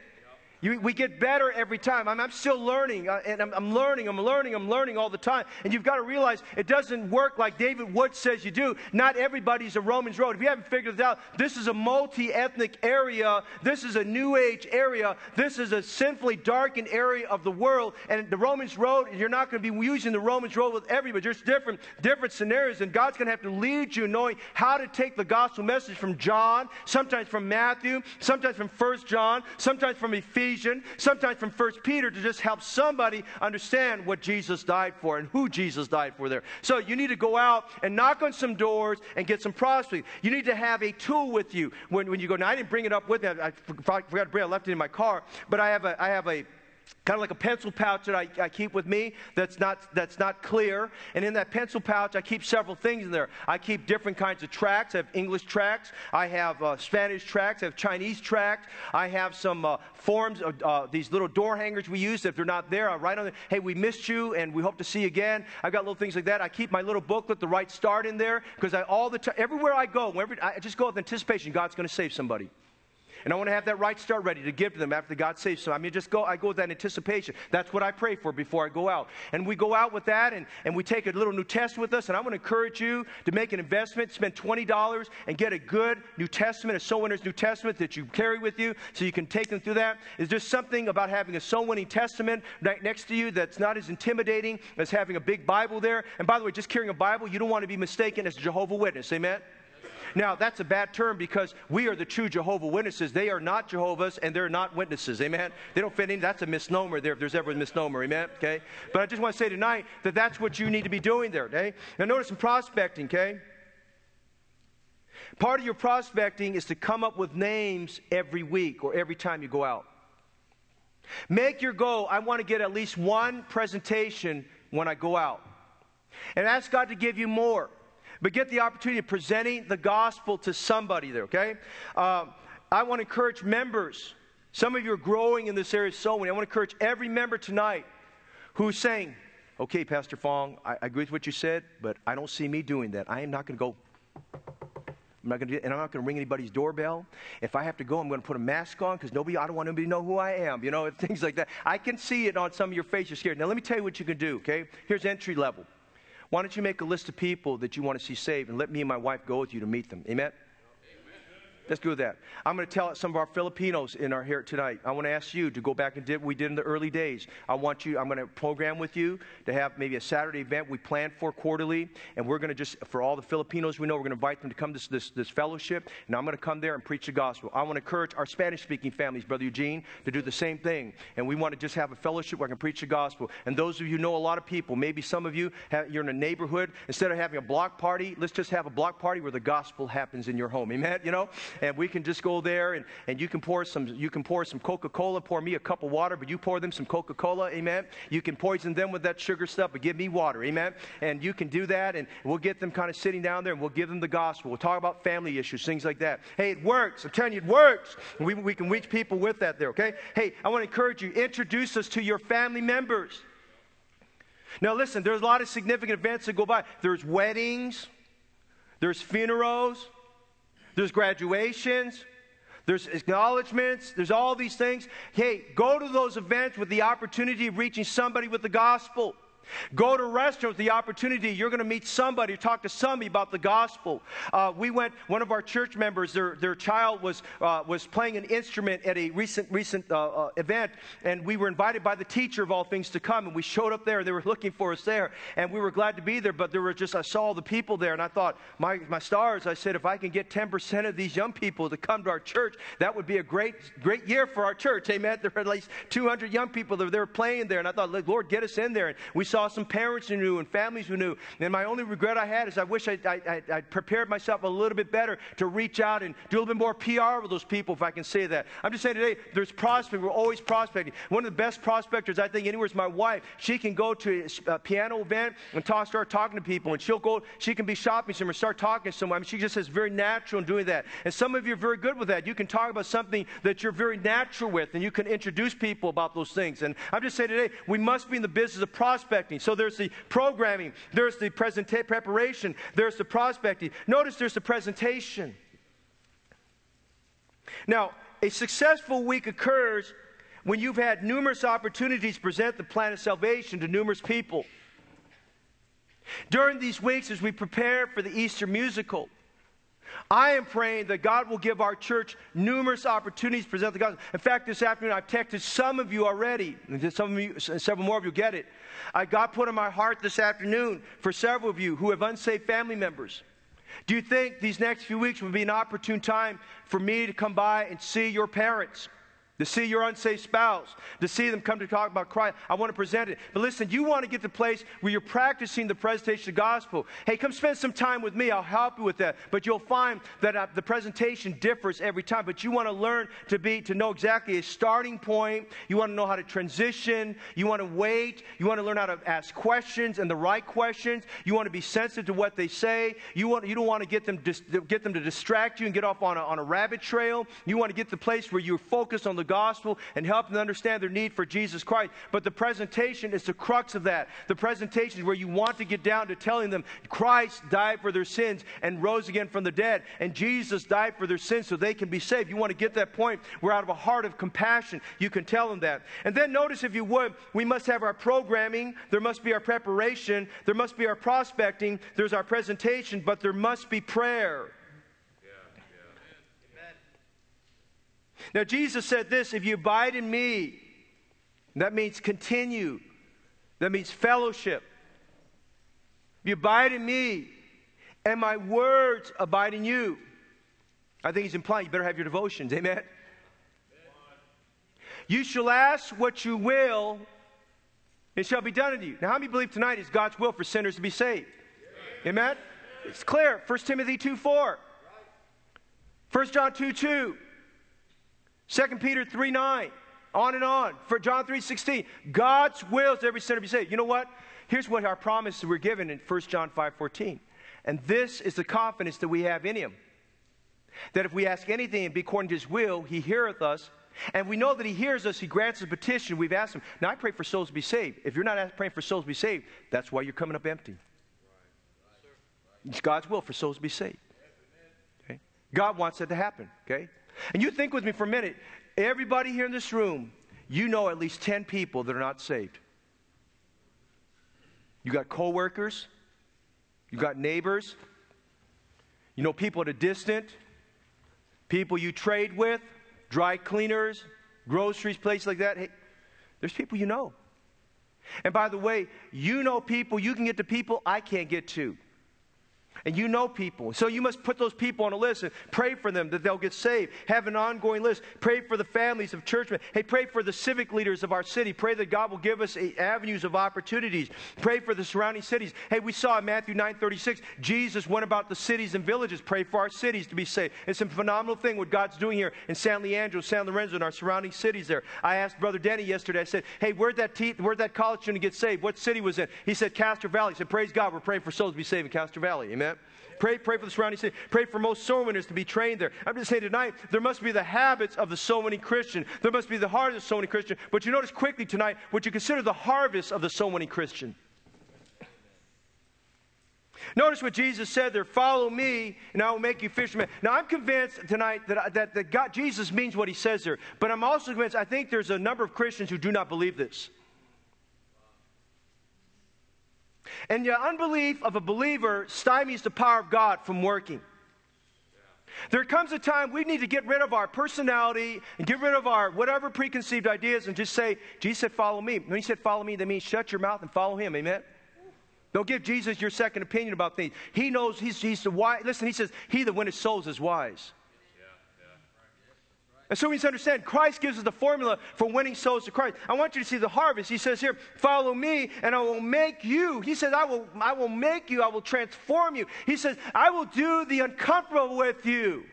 You, we get better every time. I'm, I'm still learning, uh, and I'm, I'm, learning, I'm learning, I'm learning all the time. And you've got to realize it doesn't work like David Wood says you do. Not everybody's a Romans road. If you haven't figured it out, this is a multi ethnic area. This is a new age area. This is a sinfully darkened area of the world. And the Romans road, you're not going to be using the Romans road with everybody. There's different, different scenarios, and God's going to have to lead you knowing how to take the gospel message from John, sometimes from Matthew, sometimes from First John, sometimes from Ephesians Ephesians, sometimes from First Peter to just help somebody understand what Jesus died for and who Jesus died for there. So you need to go out and knock on some doors and get some prospects. You need to have a tool with you when, when you go. Now, I didn't bring it up with me. I, I forgot to bring it. I left it in my car. But I have a, I have a kind of like a pencil pouch that I, I, keep with me that's not, that's not clear. And in that pencil pouch, I keep several things in there. I keep different kinds of tracks. I have English tracks. I have uh, Spanish tracks. I have Chinese tracks. I have some uh, forms of uh, these little door hangers we use. If they're not there, I write on them, hey, we missed you and we hope to see you again. I've got little things like that. I keep my little booklet, The Right Start, in there because I all the time, everywhere I go, wherever, I just go with anticipation God's going to save somebody. And I want to have that right start ready to give to them after God saves them. I mean, just go, I go with that anticipation. That's what I pray for before I go out. And we go out with that and, and we take a little New Testament with us. And I want to encourage you to make an investment, spend $20 and get a good New Testament, a soul winner's New Testament that you carry with you so you can take them through that. Is there something about having a soul winning testament right next to you that's not as intimidating as having a big Bible there? And by the way, just carrying a Bible, you don't want to be mistaken as a Jehovah Witness. Amen? Now, that's a bad term because we are the true Jehovah Witnesses. They are not Jehovah's and they're not witnesses. Amen? They don't fit in. That's a misnomer there if there's ever a misnomer. Amen? Okay? But I just want to say tonight that that's what you need to be doing there. Okay? Now, notice in prospecting, okay? Part of your prospecting is to come up with names every week or every time you go out. Make your goal, I want to get at least one presentation when I go out. And ask God to give you more but get the opportunity of presenting the gospel to somebody there, okay? Uh, I want to encourage members. Some of you are growing in this area soul winning. I want to encourage every member tonight who's saying, okay, Pastor Fong, I, I agree with what you said, but I don't see me doing that. I am not going to go. I'm not going to, and I'm not going to ring anybody's doorbell. If I have to go, I'm going to put a mask on because nobody, I don't want anybody to know who I am. You know, *laughs* things like that. I can see it on some of your faces. You're scared. Now, let me tell you what you can do. Okay, here's entry level. Why don't you make a list of people that you want to see saved and let me and my wife go with you to meet them? Amen? Let's do that. I'm going to tell some of our Filipinos in our here tonight. I want to ask you to go back and do what we did in the early days. I want you, I'm going to program with you to have maybe a Saturday event we plan for quarterly. And we're going to just, for all the Filipinos we know, we're going to invite them to come to this, this, fellowship. And I'm going to come there and preach the gospel. I want to encourage our Spanish speaking families, Brother Eugene, to do the same thing. And we want to just have a fellowship where I can preach the gospel. And those of you know a lot of people, maybe some of you, have, you're in a neighborhood. Instead of having a block party, let's just have a block party where the gospel happens in your home. Amen? You know? And we can just go there and, and you can pour some you can pour some Coca-Cola, pour me a cup of water, but you pour them some Coca-Cola, amen. You can poison them with that sugar stuff, but give me water, amen. And you can do that, and we'll get them kind of sitting down there and we'll give them the gospel. We'll talk about family issues, things like that. Hey, it works. I'm telling you, it works. We, we can reach people with that there, okay? Hey, I want to encourage you, introduce us to your family members. Now, listen, there's a lot of significant events that go by. There's weddings, there's funerals, there's graduations, there's acknowledgments, there's all these things. Hey, go to those events with the opportunity of reaching somebody with the gospel. Go to restaurants, the opportunity. You're going to meet somebody, talk to somebody about the gospel. Uh, we went. One of our church members, their, their child was uh, was playing an instrument at a recent recent uh, uh, event, and we were invited by the teacher of all things to come. And we showed up there. They were looking for us there, and we were glad to be there. But there were just I saw all the people there, and I thought, my my stars. I said, if I can get 10% of these young people to come to our church, that would be a great great year for our church. Amen. There were at least 200 young people that were playing there, and I thought, Lord, get us in there. And we saw saw some parents who knew and families who knew. And my only regret I had is I wish I, I, I, prepared myself a little bit better to reach out and do a little bit more PR with those people, if I can say that. I'm just saying today, there's prospecting. We're always prospecting. One of the best prospectors, I think, anywhere is my wife. She can go to a piano event and talk, start talking to people. And she'll go, she can be shopping somewhere, start talking to someone. I mean, she just is very natural in doing that. And some of you are very good with that. You can talk about something that you're very natural with, and you can introduce people about those things. And I'm just saying today, we must be in the business of prospecting prospecting. So there's the programming, there's the presenta- preparation, there's the prospecting. Notice there's the presentation. Now, a successful week occurs when you've had numerous opportunities to present the plan of salvation to numerous people. During these weeks, as we prepare for the Easter musical, I am praying that God will give our church numerous opportunities to present the gospel. In fact, this afternoon I've texted some of you already. Some of you, several more of you get it. I, God put in my heart this afternoon for several of you who have unsaved family members. Do you think these next few weeks will be an opportune time for me to come by and see your parents? To see your unsaved spouse, to see them come to talk about Christ. I want to present it. But listen, you want to get to the place where you're practicing the presentation of the gospel. Hey, come spend some time with me. I'll help you with that. But you'll find that uh, the presentation differs every time. But you want to learn to be, to know exactly a starting point. You want to know how to transition. You want to wait. You want to learn how to ask questions and the right questions. You want to be sensitive to what they say. You, want, you don't want to get them, dis, get them to distract you and get off on a, on a rabbit trail. You want to get to the place where you're focused on the gospel and help them understand their need for Jesus Christ. But the presentation is the crux of that. The presentation is where you want to get down to telling them Christ died for their sins and rose again from the dead, and Jesus died for their sins so they can be saved. You want to get that point where out of a heart of compassion, you can tell them that. And then notice, if you would, we must have our programming, there must be our preparation, there must be our prospecting, there's our presentation, but there must be prayer. Now, Jesus said this if you abide in me, that means continue, that means fellowship. If you abide in me, and my words abide in you. I think he's implying you better have your devotions. Amen. You shall ask what you will, it shall be done unto you. Now, how many believe tonight is God's will for sinners to be saved? Amen? It's clear. 1 Timothy 2 4. 1 John 2 2. 2 Peter 3 9. On and on. For John 3 16. God's will is every sinner be saved. You know what? Here's what our promises were given in 1 John 5 14. And this is the confidence that we have in him. That if we ask anything and be according to his will, he heareth us. And we know that he hears us, he grants us petition. We've asked him. Now I pray for souls to be saved. If you're not praying for souls to be saved, that's why you're coming up empty. It's God's will for souls to be saved. Okay? God wants that to happen. Okay? And you think with me for a minute. Everybody here in this room, you know at least 10 people that are not saved. You got coworkers, you got neighbors, you know people at a distance, people you trade with, dry cleaners, groceries, places like that. Hey, there's people you know. And by the way, you know people, you can get to people I can't get to and you know people. So you must put those people on a list and pray for them that they'll get saved. Have an ongoing list. Pray for the families of churchmen. Hey, pray for the civic leaders of our city. Pray that God will give us eh, avenues of opportunities. Pray for the surrounding cities. Hey, we saw in Matthew 9:36, Jesus went about the cities and villages. Pray for our cities to be saved. It's a phenomenal thing what God's doing here in San Leandro, San Lorenzo, and our surrounding cities there. I asked Brother Denny yesterday, I said, hey, where'd that, te- where'd that college student get saved? What city was it? He said, Castro Valley. He said, praise God, we're praying for souls to be saved in Castro Valley. Amen. Pray, pray for the surrounding city. Pray for most soul winners to be trained there. I'm just saying tonight, there must be the habits of the soul winning Christian. There must be the heart of the soul winning Christian. But you notice quickly tonight what you consider the harvest of the soul winning Christian. Notice what Jesus said there follow me, and I will make you fishermen. Now, I'm convinced tonight that, that, that God, Jesus means what he says there, but I'm also convinced I think there's a number of Christians who do not believe this. And the unbelief of a believer stymies the power of God from working. There comes a time we need to get rid of our personality and get rid of our whatever preconceived ideas and just say, Jesus said, follow me. When he said follow me, that means shut your mouth and follow him. Amen? Don't give Jesus your second opinion about things. He knows he's, he's the wise. Listen, he says, he that winneth souls is wise. And so we need to understand Christ gives us the formula for winning souls to Christ. I want you to see the harvest. He says here, follow me and I will make you. He says, I will, I will make you, I will transform you. He says, I will do the uncomfortable with you.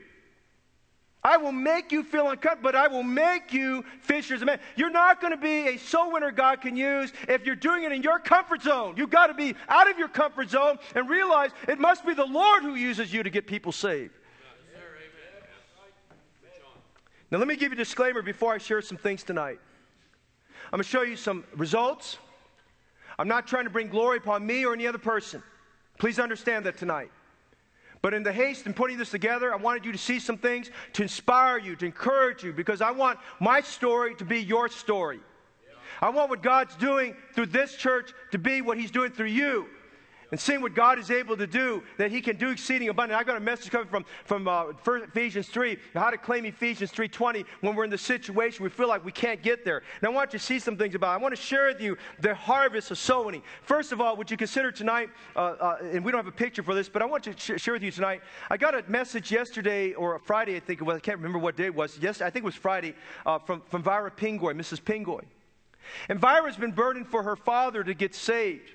I will make you feel uncomfortable, but I will make you fishers of men. You're not going to be a soul winner God can use if you're doing it in your comfort zone. You've got to be out of your comfort zone and realize it must be the Lord who uses you to get people saved. Now, let me give you a disclaimer before I share some things tonight. I'm going to show you some results. I'm not trying to bring glory upon me or any other person. Please understand that tonight. But in the haste in putting this together, I wanted you to see some things to inspire you, to encourage you, because I want my story to be your story. I want what God's doing through this church to be what He's doing through you and seeing what God is able to do, that He can do exceeding abundant. I got a message coming from, from uh, Ephesians 3, how to claim Ephesians 3.20 when we're in the situation we feel like we can't get there. And I want you to see some things about it. I want to share with you the harvest of sowing. First of all, would you consider tonight, uh, uh, and we don't have a picture for this, but I want to sh- share with you tonight. I got a message yesterday or Friday, I think it was. I can't remember what day it was. Yes, I think it was Friday uh, from, from Vira Pingoy, Mrs. Pingoy. And Vira's been burdened for her father to get saved.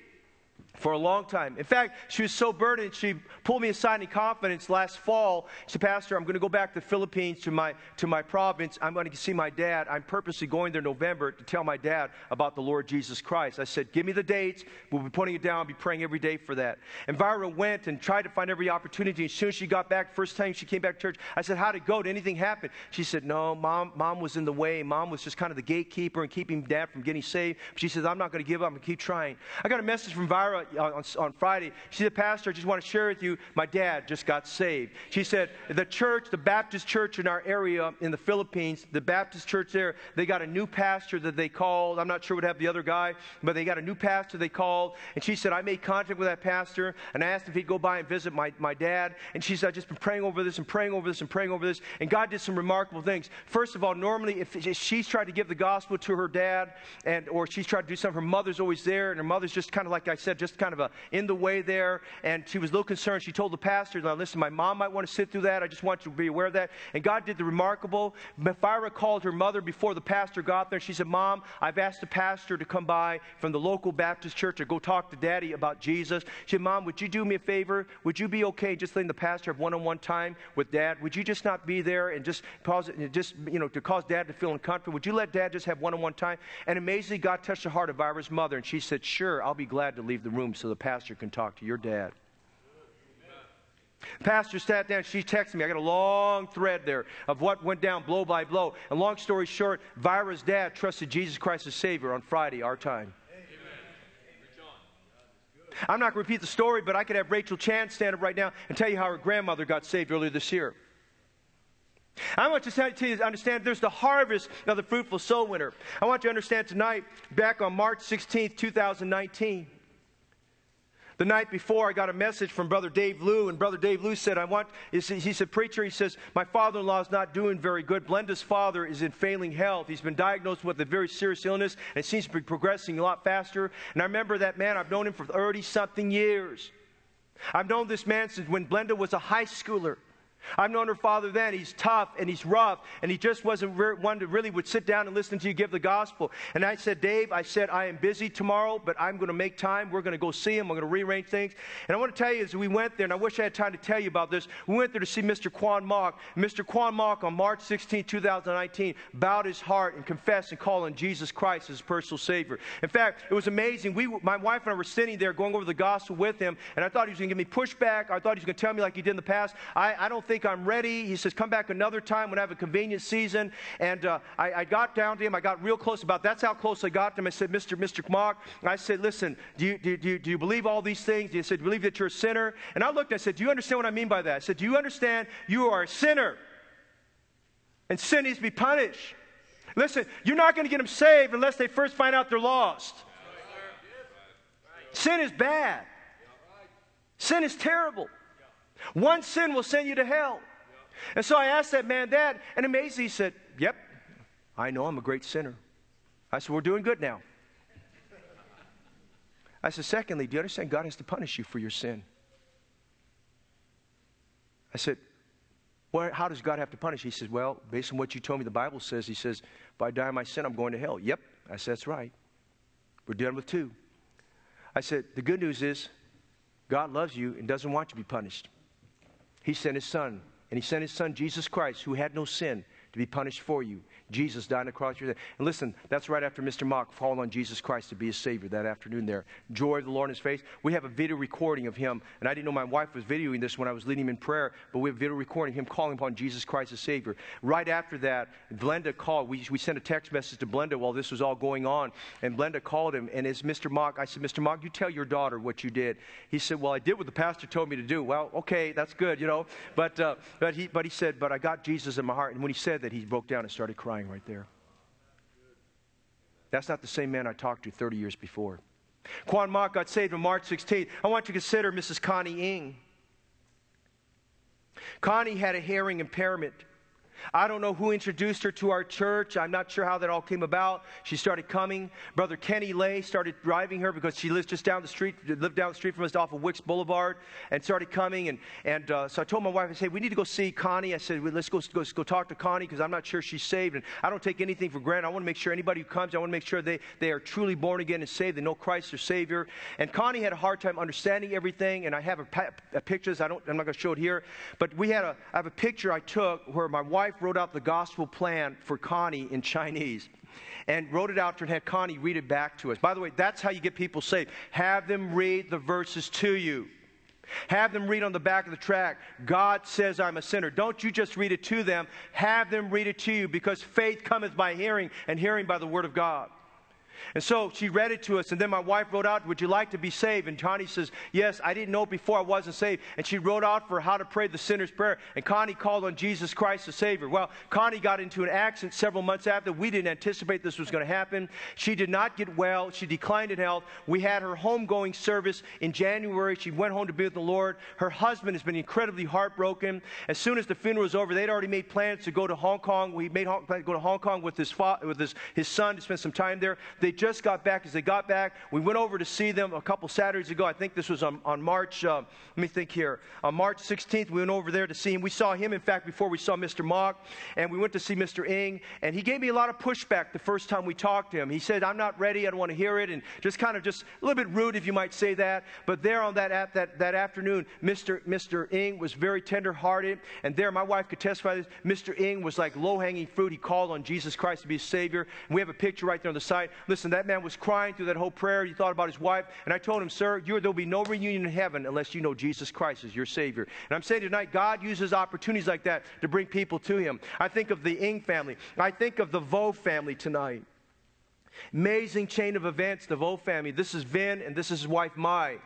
For a long time. In fact, she was so burdened, she pulled me aside in confidence last fall. She said, Pastor, I'm going to go back to the Philippines to my, to my province. I'm going to see my dad. I'm purposely going there in November to tell my dad about the Lord Jesus Christ. I said, Give me the dates. We'll be putting it down. I'll be praying every day for that. And Vira went and tried to find every opportunity. As soon as she got back, first time she came back to church, I said, How'd it go? Did anything happen? She said, No, mom, mom was in the way. Mom was just kind of the gatekeeper and keeping dad from getting saved. She says, I'm not going to give up. I'm going to keep trying. I got a message from Vira on, on Friday. She said, Pastor, I just want to share with you, my dad just got saved. She said, the church, the Baptist church in our area in the Philippines, the Baptist church there, they got a new pastor that they called. I'm not sure what happened to the other guy, but they got a new pastor they called. And she said, I made contact with that pastor and I asked if he'd go by and visit my, my dad. And she said, I've just been praying over this and praying over this and praying over this. And God did some remarkable things. First of all, normally if she's tried to give the gospel to her dad and or she's tried to do something, her mother's always there, and her mother's just kind of like I said, just kind of a in the way there, and she was a little concerned. She told the pastor, now listen, my mom might want to sit through that. I just want you to be aware of that. And God did the remarkable. Mephira called her mother before the pastor got there. She said, Mom, I've asked the pastor to come by from the local Baptist church to go talk to daddy about Jesus. She said, Mom, would you do me a favor? Would you be okay just letting the pastor have one on one time with dad? Would you just not be there and just cause it, just, you know, to cause dad to feel uncomfortable? Would you let dad just have one on one time? And amazingly, God touched the heart of Ira's mother, and she said, Sure, I'll be glad to leave the room so the pastor can talk to your dad. Pastor sat down. She texted me. I got a long thread there of what went down blow by blow. And long story short, Vira's dad trusted Jesus Christ as Savior on Friday, our time. I'm not going to repeat the story, but I could have Rachel Chan stand up right now and tell you how her grandmother got saved earlier this year. I want you to understand there's the harvest of the fruitful soul winner. I want you to understand tonight, back on March 16th, 2019. The night before, I got a message from Brother Dave Lou, and Brother Dave Lou said, I want, he said, Preacher, he says, my father in law is not doing very good. Blenda's father is in failing health. He's been diagnosed with a very serious illness, and seems to be progressing a lot faster. And I remember that man, I've known him for 30 something years. I've known this man since when Blenda was a high schooler. I've known her father then. He's tough and he's rough, and he just wasn't re- one that really would sit down and listen to you give the gospel. And I said, Dave, I said, I am busy tomorrow, but I'm going to make time. We're going to go see him. I'm going to rearrange things. And I want to tell you, as we went there, and I wish I had time to tell you about this, we went there to see Mr. Quan Mock. Mr. Quan Mock on March 16, 2019, bowed his heart and confessed and called on Jesus Christ as his personal Savior. In fact, it was amazing. We, my wife and I were sitting there going over the gospel with him, and I thought he was going to give me pushback. I thought he was going to tell me like he did in the past. I, I don't think I'm ready. He says, Come back another time when I have a convenient season. And uh, I, I, got down to him. I got real close about that's how close I got to him. I said, Mr. Mr. Mock, I said, Listen, do you, do, you, do you believe all these things? He said, Do you believe that you're a sinner? And I looked, and I said, Do you understand what I mean by that? I said, Do you understand you are a sinner? And sin needs to be punished. Listen, you're not going to get them saved unless they first find out they're lost. Sin is bad. Sin is terrible. One sin will send you to hell. And so I asked that man that, and amazingly he said, Yep, I know I'm a great sinner. I said, We're doing good now. I said, Secondly, do you understand God has to punish you for your sin? I said, well, how does God have to punish? He says, Well, based on what you told me, the Bible says, He says, if I die in my sin, I'm going to hell. Yep. I said, That's right. We're done with two. I said, The good news is, God loves you and doesn't want you to be punished. He sent his son, and he sent his son, Jesus Christ, who had no sin, to be punished for you. Jesus died on the cross. And listen, that's right after Mr. Mock called on Jesus Christ to be his Savior that afternoon there. Joy of the Lord in his face. We have a video recording of him, and I didn't know my wife was videoing this when I was leading him in prayer, but we have a video recording him calling upon Jesus Christ as Savior. Right after that, Blenda called. We, we sent a text message to Blenda while this was all going on, and Blenda called him, and as Mr. Mock, I said, Mr. Mock, you tell your daughter what you did. He said, Well, I did what the pastor told me to do. Well, okay, that's good, you know. But, uh, but, he, but he said, But I got Jesus in my heart. And when he said that, he broke down and started crying right there. That's not the same man I talked to 30 years before. Quan Mock got saved on March 16th. I want you to consider Mrs. Connie Ing. Connie had a hearing impairment. I don't know who introduced her to our church. I'm not sure how that all came about. She started coming. Brother Kenny Lay started driving her because she lives just down the street, lived down the street from us off of Wicks Boulevard, and started coming. And, and uh, so I told my wife, I said, we need to go see Connie. I said, well, let's go, go, go talk to Connie because I'm not sure she's saved. And I don't take anything for granted. I want to make sure anybody who comes, I want to make sure they, they are truly born again and saved. They know Christ their Savior. And Connie had a hard time understanding everything. And I have a, a pictures. I don't, I'm not going to show it here. But we had a, I have a picture I took where my wife wrote out the gospel plan for Connie in Chinese and wrote it out and had Connie read it back to us. By the way, that's how you get people saved. Have them read the verses to you. Have them read on the back of the track, God says I'm a sinner. Don't you just read it to them, have them read it to you because faith cometh by hearing, and hearing by the word of God. And so she read it to us, and then my wife wrote out, Would you like to be saved? And Connie says, Yes, I didn't know before I wasn't saved. And she wrote out for how to pray the sinner's prayer. And Connie called on Jesus Christ the Savior. Well, Connie got into an accident several months after. We didn't anticipate this was going to happen. She did not get well. She declined in health. We had her homegoing service in January. She went home to be with the Lord. Her husband has been incredibly heartbroken. As soon as the funeral was over, they'd already made plans to go to Hong Kong. We made plans to go to Hong Kong with his, fa- with his, his son to spend some time there. They they just got back. As they got back, we went over to see them a couple Saturdays ago. I think this was on, on March, uh, let me think here. On March 16th, we went over there to see him. We saw him, in fact, before we saw Mr. Mock, and we went to see Mr. Ing, and he gave me a lot of pushback the first time we talked to him. He said, I'm not ready, I don't want to hear it, and just kind of just a little bit rude, if you might say that. But there on that, that, that afternoon, Mr. Mr. Ing was very tender-hearted, and there, my wife could testify this, Mr. Ing was like low-hanging fruit. He called on Jesus Christ to be his Savior, and we have a picture right there on the side. Listen, Listen, that man was crying through that whole prayer. He thought about his wife. And I told him, Sir, there'll be no reunion in heaven unless you know Jesus Christ is your Savior. And I'm saying tonight, God uses opportunities like that to bring people to Him. I think of the Ing family. I think of the Vo family tonight. Amazing chain of events, the Vo family. This is Vin and this is his wife, Mai.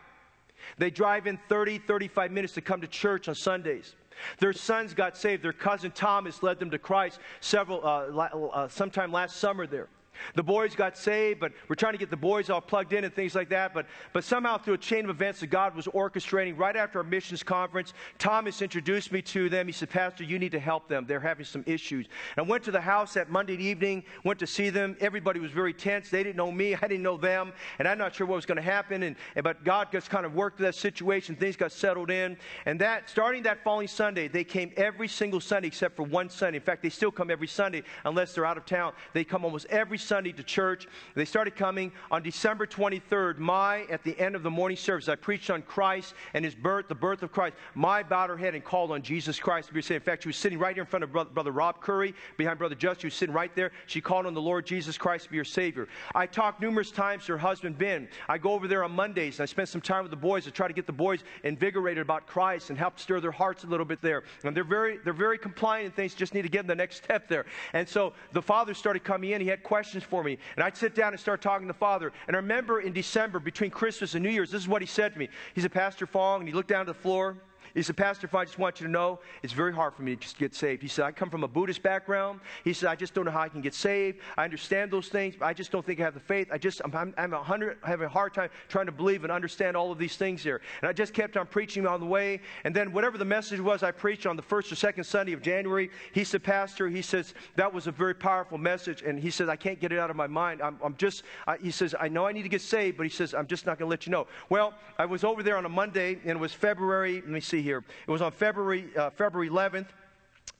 They drive in 30, 35 minutes to come to church on Sundays. Their sons got saved. Their cousin Thomas led them to Christ several, uh, uh, sometime last summer there. The boys got saved, but we're trying to get the boys all plugged in and things like that. But, but somehow, through a chain of events that God was orchestrating, right after our missions conference, Thomas introduced me to them. He said, Pastor, you need to help them. They're having some issues. And I went to the house that Monday evening, went to see them. Everybody was very tense. They didn't know me, *laughs* I didn't know them. And I'm not sure what was going to happen. And, and, but God just kind of worked that situation. Things got settled in. And that, starting that following Sunday, they came every single Sunday except for one Sunday. In fact, they still come every Sunday unless they're out of town. They come almost every Sunday to church. They started coming on December 23rd, Mai, at the end of the morning service. I preached on Christ and his birth, the birth of Christ. Mai bowed her head and called on Jesus Christ to be saved. In fact, she was sitting right here in front of Brother, Brother Rob Curry, behind Brother Just. She was sitting right there. She called on the Lord Jesus Christ to be her Savior. I talked numerous times to her husband, Ben. I go over there on Mondays and I spend some time with the boys to try to get the boys invigorated about Christ and help stir their hearts a little bit there. And they're very, they're very compliant and things, just need to get in the next step there. And so the father started coming in. He had questions for me. And I'd sit down and start talking to the Father. And I remember in December, between Christmas and New Year's, this is what he said to me. He said, Pastor Fong, and he looked down to the floor. He said, Pastor, if I just want you to know, it's very hard for me to just get saved. He said, I come from a Buddhist background. He said, I just don't know how I can get saved. I understand those things, but I just don't think I have the faith. I just, I'm, I'm, a hundred, have a hard time trying to believe and understand all of these things here. And I just kept on preaching on the way. And then whatever the message was I preached on the first or second Sunday of January, he said, Pastor, he says, that was a very powerful message. And he says, I can't get it out of my mind. I'm, I'm just, I, he says, I know I need to get saved, but he says, I'm just not going to let you know. Well, I was over there on a Monday, and it was February, let me see here. It was on February uh, February 11th.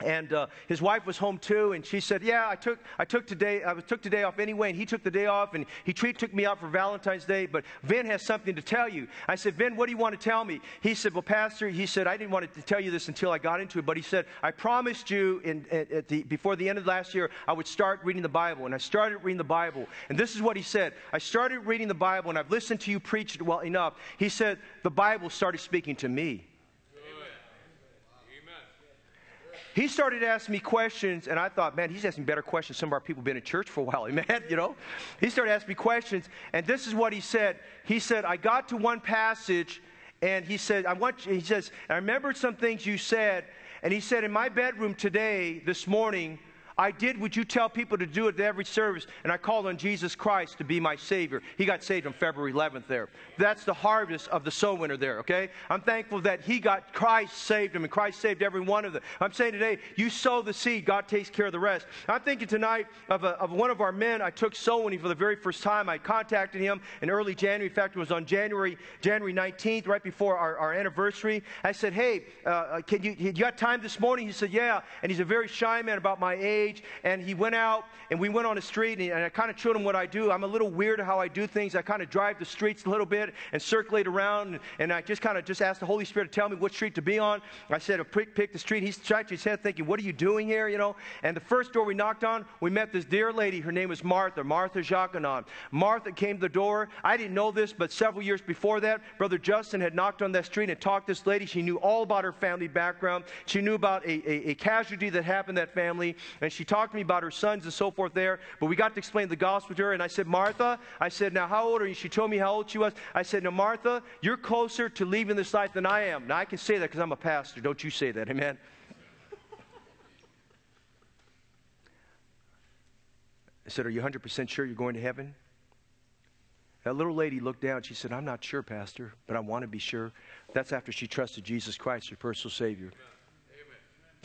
And uh, his wife was home too, and she said, "Yeah, I took I took today I took today off anyway." And he took the day off, and he treat, took me out for Valentine's Day. But Vin has something to tell you. I said, "Vin, what do you want to tell me?" He said, "Well, Pastor," he said, "I didn't want to tell you this until I got into it, but he said I promised you in, at the, before the end of last year I would start reading the Bible, and I started reading the Bible. And this is what he said: I started reading the Bible, and I've listened to you preach it well enough. He said the Bible started speaking to me." He started asking me questions, and I thought, man, he's asking better questions. Some of our people have been in church for a while, *laughs* man, you know? He started asking me questions, and this is what he said. He said, I got to one passage, and he said, I want you, he says, I remembered some things you said, and he said, in my bedroom today, this morning, I did what you tell people to do at every service, and I called on Jesus Christ to be my Savior. He got saved on February 11th there. That's the harvest of the soul winner there, okay? I'm thankful that he got Christ saved him, and Christ saved every one of them. I'm saying today, you sow the seed, God takes care of the rest. I'm thinking tonight of, a, of one of our men. I took soul winning for the very first time. I contacted him in early January. In fact, it was on January, January 19th, right before our, our anniversary. I said, hey, uh, uh can you, you got time this morning? He said, yeah. And he's a very shy man about my age. And he went out and we went on the street and, I kind of showed him what I do. I'm a little weird how I do things. I kind of drive the streets a little bit and circulate around. And, I just kind of just asked the Holy Spirit to tell me what street to be on. I said, oh, pick, pick the street. He scratched his head thinking, what are you doing here? You know? And the first door we knocked on, we met this dear lady. Her name was Martha, Martha Jacquenon. Martha came to the door. I didn't know this, but several years before that, Brother Justin had knocked on that street and talked to this lady. She knew all about her family background. She knew about a, a, a casualty that happened in that family. And she talked to me about her sons and so forth there. But we got to explain the gospel to her. And I said, Martha, I said, now how old are you? She told me how old she was. I said, now, Martha, you're closer to leaving this life than I am. Now, I can say that because I'm a pastor. Don't you say that. Amen. I said, Are you 100% sure you're going to heaven? That little lady looked down. She said, I'm not sure, Pastor, but I want to be sure. That's after she trusted Jesus Christ, her personal Savior.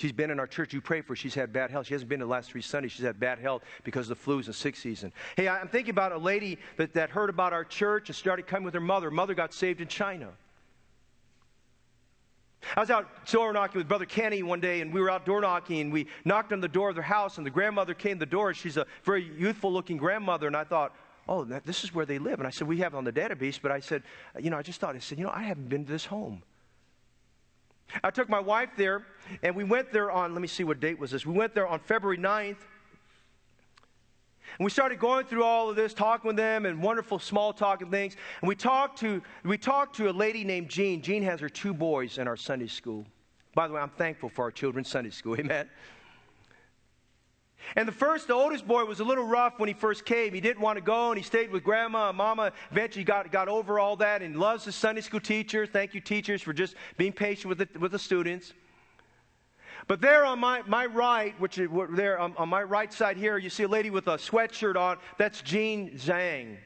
She's been in our church. You pray for her. She's had bad health. She hasn't been the last three Sundays. She's had bad health because of the sick season. Hey, I'm thinking about a lady that, that heard about our church and started coming with her mother. Mother got saved in China. I was out door knocking with Brother Kenny one day, and we were out door knocking, and we knocked on the door of their house, and the grandmother came to the door. She's a very youthful looking grandmother, and I thought, oh, this is where they live. And I said, we have it on the database, but I said, you know, I just thought, I said, you know, I haven't been to this home. I took my wife there, and we went there on, let me see what date was this. We went there on February 9th, and we started going through all of this, talking with them, and wonderful small talk and things. And we talked to we talked to a lady named Jean. Jean has her two boys in our Sunday school. By the way, I'm thankful for our children's Sunday school. *laughs* Amen. And the first, the oldest boy, was a little rough when he first came. He didn't want to go, and he stayed with grandma and mama. Eventually, got, got over all that and loves his Sunday school teacher. Thank you, teachers, for just being patient with the, with the students. But there on my, my right, which is there on, on my right side here, you see a lady with a sweatshirt on. That's Jean Zhang.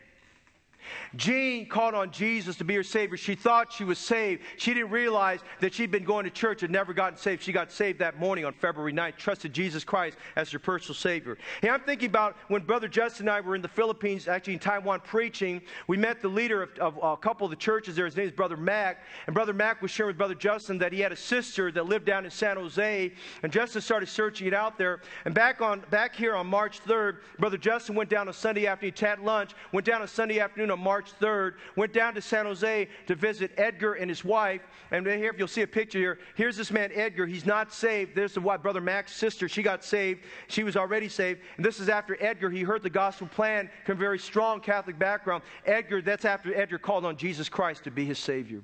Jean called on Jesus to be her Savior. She thought she was saved. She didn't realize that she'd been going to church and never gotten saved. She got saved that morning on February 9th, trusted Jesus Christ as her personal Savior. Hey, I'm thinking about when Brother Justin and I were in the Philippines, actually in Taiwan, preaching. We met the leader of, of a couple of the churches there. His name is Brother Mac. And Brother Mac was sharing with Brother Justin that he had a sister that lived down in San Jose. And Justin started searching it out there. And back, on, back here on March 3rd, Brother Justin went down on Sunday afternoon, he had lunch, went down on Sunday afternoon on March 3rd, went down to San Jose to visit Edgar and his wife. And here, if you'll see a picture here, here's this man, Edgar. He's not saved. There's the wife, Brother Mac's sister. She got saved. She was already saved. And this is after Edgar. He heard the gospel plan from a very strong Catholic background. Edgar, that's after Edgar called on Jesus Christ to be his Savior.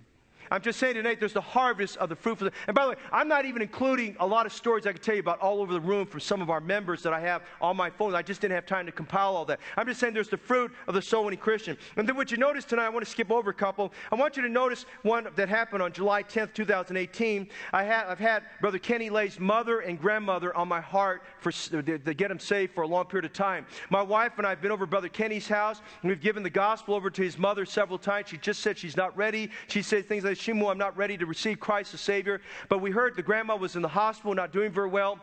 I'm just saying tonight there's the harvest of the fruit. The, and by the way, I'm not even including a lot of stories I could tell you about all over the room from some of our members that I have on my phone. I just didn't have time to compile all that. I'm just saying there's the fruit of the soul winning Christian. And then what you notice tonight, I want to skip over a couple. I want you to notice one that happened on July 10th, 2018. I have had Brother Kenny Lay's mother and grandmother on my heart for, to, to get them saved for a long period of time. My wife and I have been over Brother Kenny's house, and we've given the gospel over to his mother several times. She just said she's not ready. She said things like, I'm not ready to receive Christ as Savior. But we heard the grandma was in the hospital, not doing very well.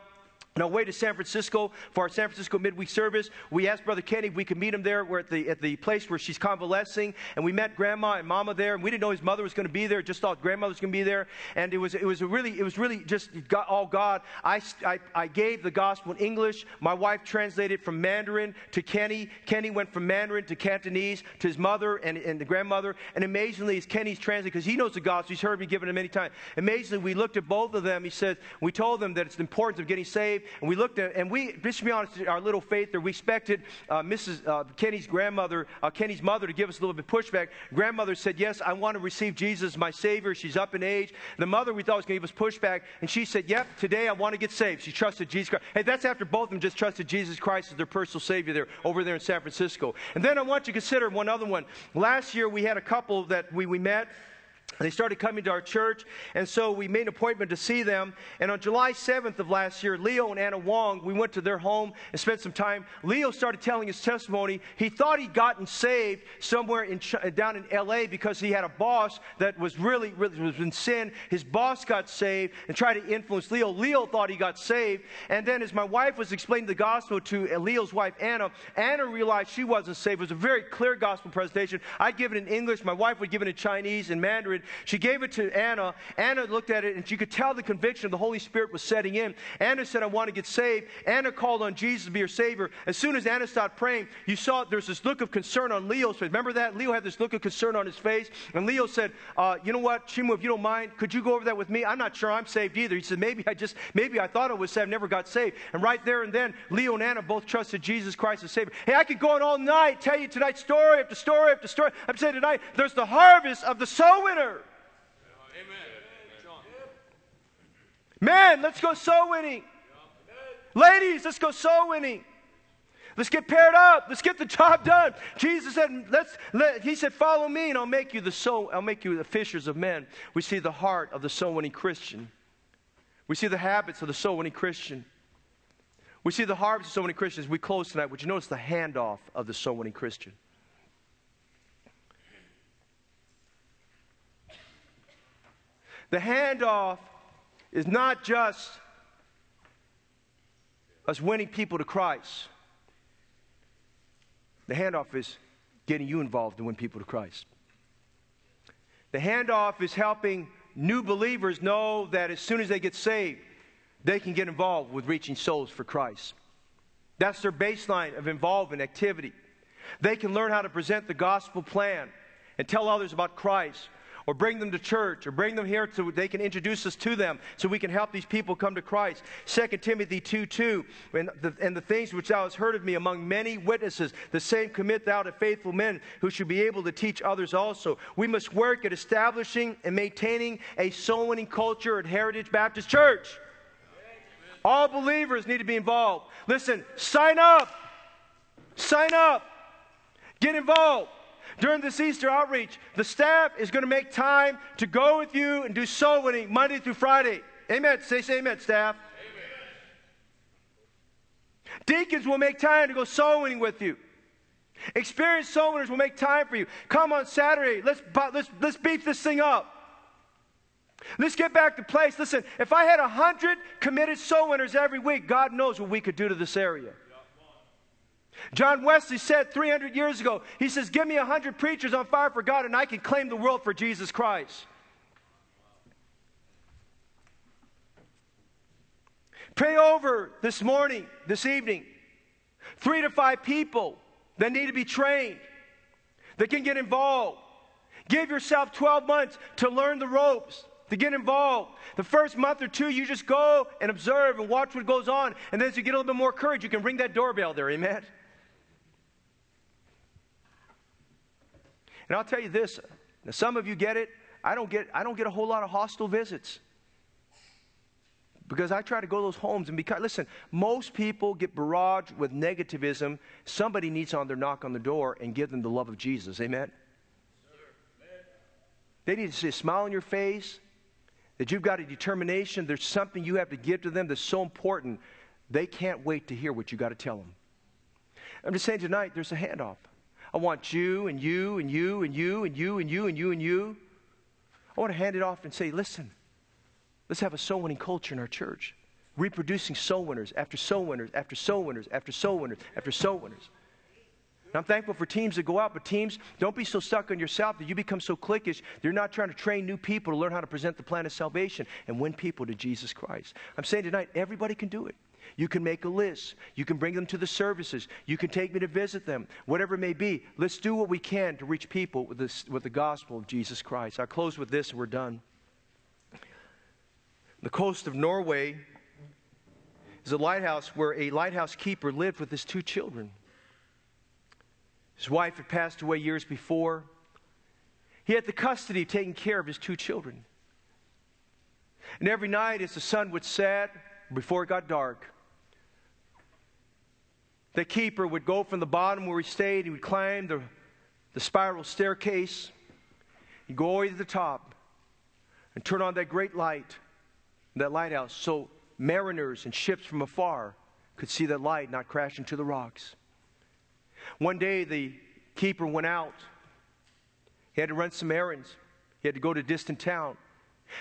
On our way to San Francisco for our San Francisco midweek service, we asked Brother Kenny if we could meet him there. We're at the, at the place where she's convalescing, and we met Grandma and Mama there. And we didn't know his mother was going to be there; just thought Grandma was going to be there. And it was it was really it was really just all God. I, I, I gave the gospel in English. My wife translated from Mandarin to Kenny. Kenny went from Mandarin to Cantonese to his mother and, and the grandmother. And amazingly, as Kenny's translated, because he knows the gospel, he's heard me give it many times. Amazingly, we looked at both of them. He said we told them that it's the importance of getting saved and we looked at, and we, just to be honest, our little faith there, we expected uh, Mrs. Uh, Kenny's grandmother, uh, Kenny's mother, to give us a little bit pushback. Grandmother said, Yes, I want to receive Jesus my Savior. She's up in age. The mother, we thought, was going to give us pushback, and she said, Yep, today I want to get saved. She trusted Jesus Christ. Hey, that's after both of them just trusted Jesus Christ as their personal Savior there, over there in San Francisco. And then I want you to consider one other one. Last year, we had a couple that we, we met They started coming to our church, and so we made an appointment to see them. And on July 7th of last year, Leo and Anna Wong, we went to their home and spent some time. Leo started telling his testimony. He thought he'd gotten saved somewhere in, down in LA because he had a boss that was really, really was in sin. His boss got saved and tried to influence Leo. Leo thought he got saved. And then, as my wife was explaining the gospel to Leo's wife, Anna, Anna realized she wasn't saved. It was a very clear gospel presentation. I'd give it in English, my wife would give it in Chinese and Mandarin. She gave it to Anna. Anna looked at it and she could tell the conviction of the Holy Spirit was setting in. Anna said, I want to get saved. Anna called on Jesus to be her Savior. As soon as Anna stopped praying, you saw there's this look of concern on Leo's face. Remember that? Leo had this look of concern on his face. And Leo said, uh, You know what, Shimu, if you don't mind, could you go over that with me? I'm not sure I'm saved either. He said, Maybe I just, maybe I thought I was saved, never got saved. And right there and then, Leo and Anna both trusted Jesus Christ as Savior. Hey, I could go on all night, tell you tonight story after story after story. I'm saying tonight, there's the harvest of the soul winner. Men, let's go soul winning. Ladies, let's go soul winning. Let's get paired up. Let's get the *laughs* job done. Jesus said, let's, let, he said, follow me and I'll make you the soul, I'll make you the fishers of men. We see the heart of the soul winning Christian. We see the habits of the soul winning Christian. We see the harvest of so many Christians. We close tonight. Would you notice the handoff of the soul winning Christian? The handoff is not just us winning people to Christ. The handoff is getting you involved to win people to Christ. The handoff is helping new believers know that as soon as they get saved, they can get involved with reaching souls for Christ. That's their baseline of involvement, activity. They can learn how to present the gospel plan and tell others about Christ or bring them to church or bring them here so they can introduce us to them so we can help these people come to Christ. 2 Timothy 2 2, and the, and the things which thou hast heard of me among many witnesses, the same commit thou to faithful men who should be able to teach others also. We must work at establishing and maintaining a soul winning culture at Heritage Baptist Church. All believers need to be involved. Listen, sign up. Sign up. Get involved. During this Easter outreach, the staff is going to make time to go with you and do soul winning Monday through Friday. Amen. Say, say amen, staff. Amen. Deacons will make time to go soul winning with you. Experienced soul winners will make time for you. Come on Saturday. Let's, let's, let's beef this thing up. Let's get back to place. Listen, if I had a hundred committed soul winners every week, God knows what we could do to this area. John Wesley said 300 years ago, he says, Give me 100 preachers on fire for God, and I can claim the world for Jesus Christ. Pray over this morning, this evening, three to five people that need to be trained, that can get involved. Give yourself 12 months to learn the ropes, to get involved. The first month or two, you just go and observe and watch what goes on. And then as you get a little bit more courage, you can ring that doorbell there. Amen. And I'll tell you this some of you get it. I don't get, I don't get a whole lot of hostile visits. Because I try to go to those homes and because, listen, most people get barraged with negativism. Somebody needs on their knock on the door and give them the love of Jesus. Amen? They need to see a smile on your face, that you've got a determination. There's something you have to give to them that's so important. They can't wait to hear what you got to tell them. I'm just saying tonight, there's a handoff. I want you and you and you and you and you and you and you and you. I want to hand it off and say, listen, let's have a soul winning culture in our church. Reproducing soul winners after soul winners after soul winners after soul winners after soul winners. And I'm thankful for teams that go out, but teams, don't be so stuck on yourself that you become so cliquish. You're not trying to train new people to learn how to present the plan of salvation and win people to Jesus Christ. I'm saying tonight, everybody can do it. You can make a list. You can bring them to the services. You can take me to visit them. Whatever it may be, let's do what we can to reach people with, this, with the gospel of Jesus Christ. I'll close with this and we're done. The coast of Norway is a lighthouse where a lighthouse keeper lived with his two children. His wife had passed away years before. He had the custody of taking care of his two children. And every night, as the sun would set, before it got dark, the keeper would go from the bottom where he stayed, he would climb the, the spiral staircase, he'd go all the way to the top, and turn on that great light, that lighthouse, so mariners and ships from afar could see that light not crash into the rocks. One day, the keeper went out. He had to run some errands, he had to go to a distant town.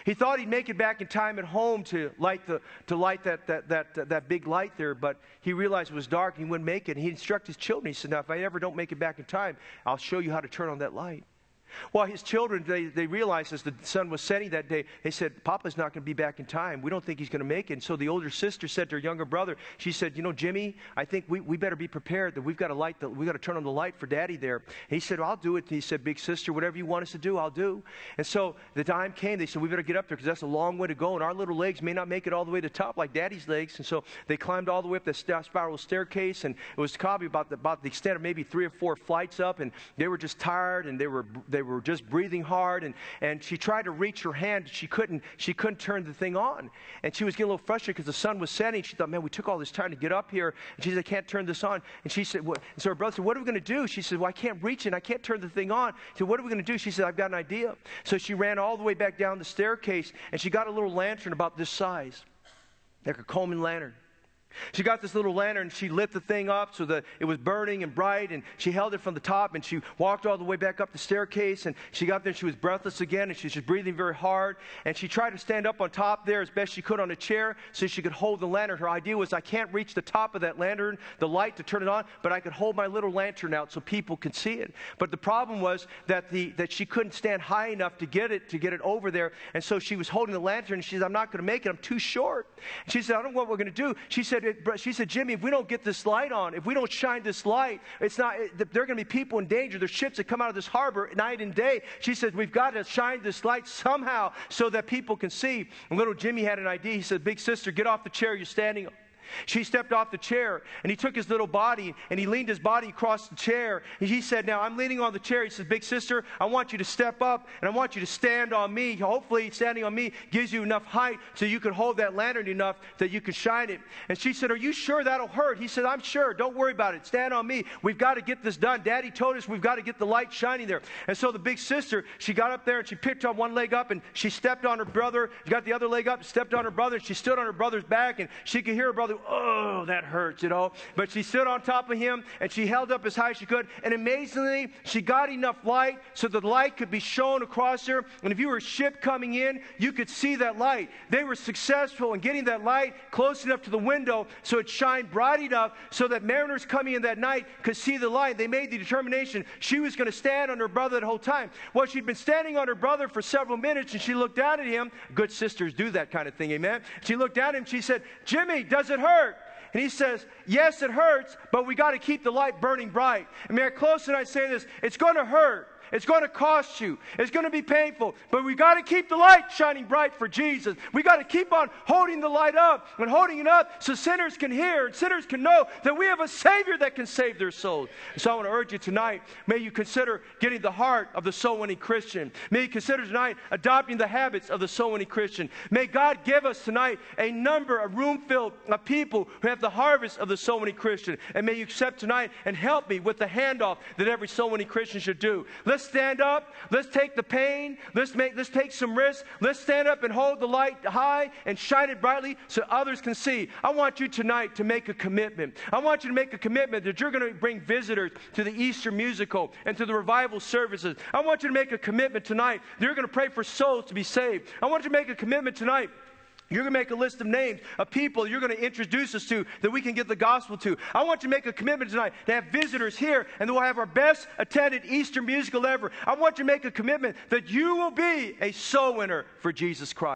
He thought he'd make it back in time at home to light, the, to light that, that, that, that, big light there, but he realized it was dark and he wouldn't make it. And he instructed his children. He said, Now, if I ever don't make it back in time, I'll show you how to turn on that light. Well, his children, they, they realized as the sun was setting that day, they said, Papa's not going to be back in time. We don't think he's going to make it. And so the older sister said to her younger brother, she said, You know, Jimmy, I think we, we better be prepared that we've got to light the, we've got to turn on the light for daddy there. And he said, well, I'll do it. And he said, Big sister, whatever you want us to do, I'll do. And so the time came, they said, We better get up there because that's a long way to go. And our little legs may not make it all the way to the top like daddy's legs. And so they climbed all the way up the uh, spiral staircase. And it was probably about the, about the extent of maybe three or four flights up. And they were just tired and they were, they were just breathing hard and, and she tried to reach her hand. She couldn't, she couldn't turn the thing on. And she was getting a little frustrated because the sun was setting. She thought, man, we took all this time to get up here. And she said, I can't turn this on. And she said, what? And so her brother said, what are we going to do? She said, well, I can't reach it. I can't turn the thing on. He said, what are we going to do? She said, I've got an idea. So she ran all the way back down the staircase and she got a little lantern about this size, like a Coleman lantern. She got this little lantern, she lit the thing up so that it was burning and bright, and she held it from the top, and she walked all the way back up the staircase, and she got there, and she was breathless again, and she was just breathing very hard, and she tried to stand up on top there as best she could on a chair so she could hold the lantern. Her idea was, I can't reach the top of that lantern, the light to turn it on, but I could hold my little lantern out so people could see it. But the problem was that, the, that she couldn't stand high enough to get it, to get it over there, and so she was holding the lantern, and she said, I'm not going to make it, I'm too short. She said, I don't know what we're going to do. She said, she said, Jimmy, if we don't get this light on, if we don't shine this light, it's not, there are going to be people in danger. There's ships that come out of this harbor night and day. She said, we've got to shine this light somehow so that people can see. And little Jimmy had an idea. He said, big sister, get off the chair you're standing. She stepped off the chair and he took his little body and he leaned his body across the chair. And he said, Now I'm leaning on the chair. He says, Big sister, I want you to step up and I want you to stand on me. Hopefully, standing on me gives you enough height so you can hold that lantern enough that you can shine it. And she said, Are you sure that'll hurt? He said, I'm sure. Don't worry about it. Stand on me. We've got to get this done. Daddy told us we've got to get the light shining there. And so the big sister, she got up there and she picked on one leg up and she stepped on her brother. She got the other leg up, stepped on her brother. And she stood on her brother's back and she could hear her brother, Oh, that hurts, you know. But she stood on top of him and she held up as high as she could. And amazingly, she got enough light so the light could be shown across her. And if you were a ship coming in, you could see that light. They were successful in getting that light close enough to the window so it shined bright enough so that mariners coming in that night could see the light. They made the determination she was going to stand on her brother the whole time. Well, she'd been standing on her brother for several minutes and she looked down at him. Good sisters do that kind of thing, amen. She looked down at him. She said, Jimmy, does it hurt? And he says, Yes, it hurts, but we got to keep the light burning bright. And may I close tonight saying this? It's going to hurt. It's going to cost you. It's going to be painful. But we got to keep the light shining bright for Jesus. We got to keep on holding the light up and holding it up so sinners can hear and sinners can know that we have a Savior that can save their souls. So I want to urge you tonight, may you consider getting the heart of the soul winning Christian. May you consider tonight adopting the habits of the soul winning Christian. May God give us tonight a number, a room filled of people who have the harvest of the soul winning Christian. And may you accept tonight and help me with the handoff that every soul winning Christian should do. Let's stand up. Let's take the pain. Let's make let's take some risks. Let's stand up and hold the light high and shine it brightly so others can see. I want you tonight to make a commitment. I want you to make a commitment that you're going to bring visitors to the Easter musical and to the revival services. I want you to make a commitment tonight that you're going to pray for souls to be saved. I want you to make a commitment tonight you're going to make a list of names of people you're going to introduce us to that we can get the gospel to. I want you to make a commitment tonight to have visitors here and that we'll have our best attended Easter musical ever. I want you to make a commitment that you will be a soul winner for Jesus Christ.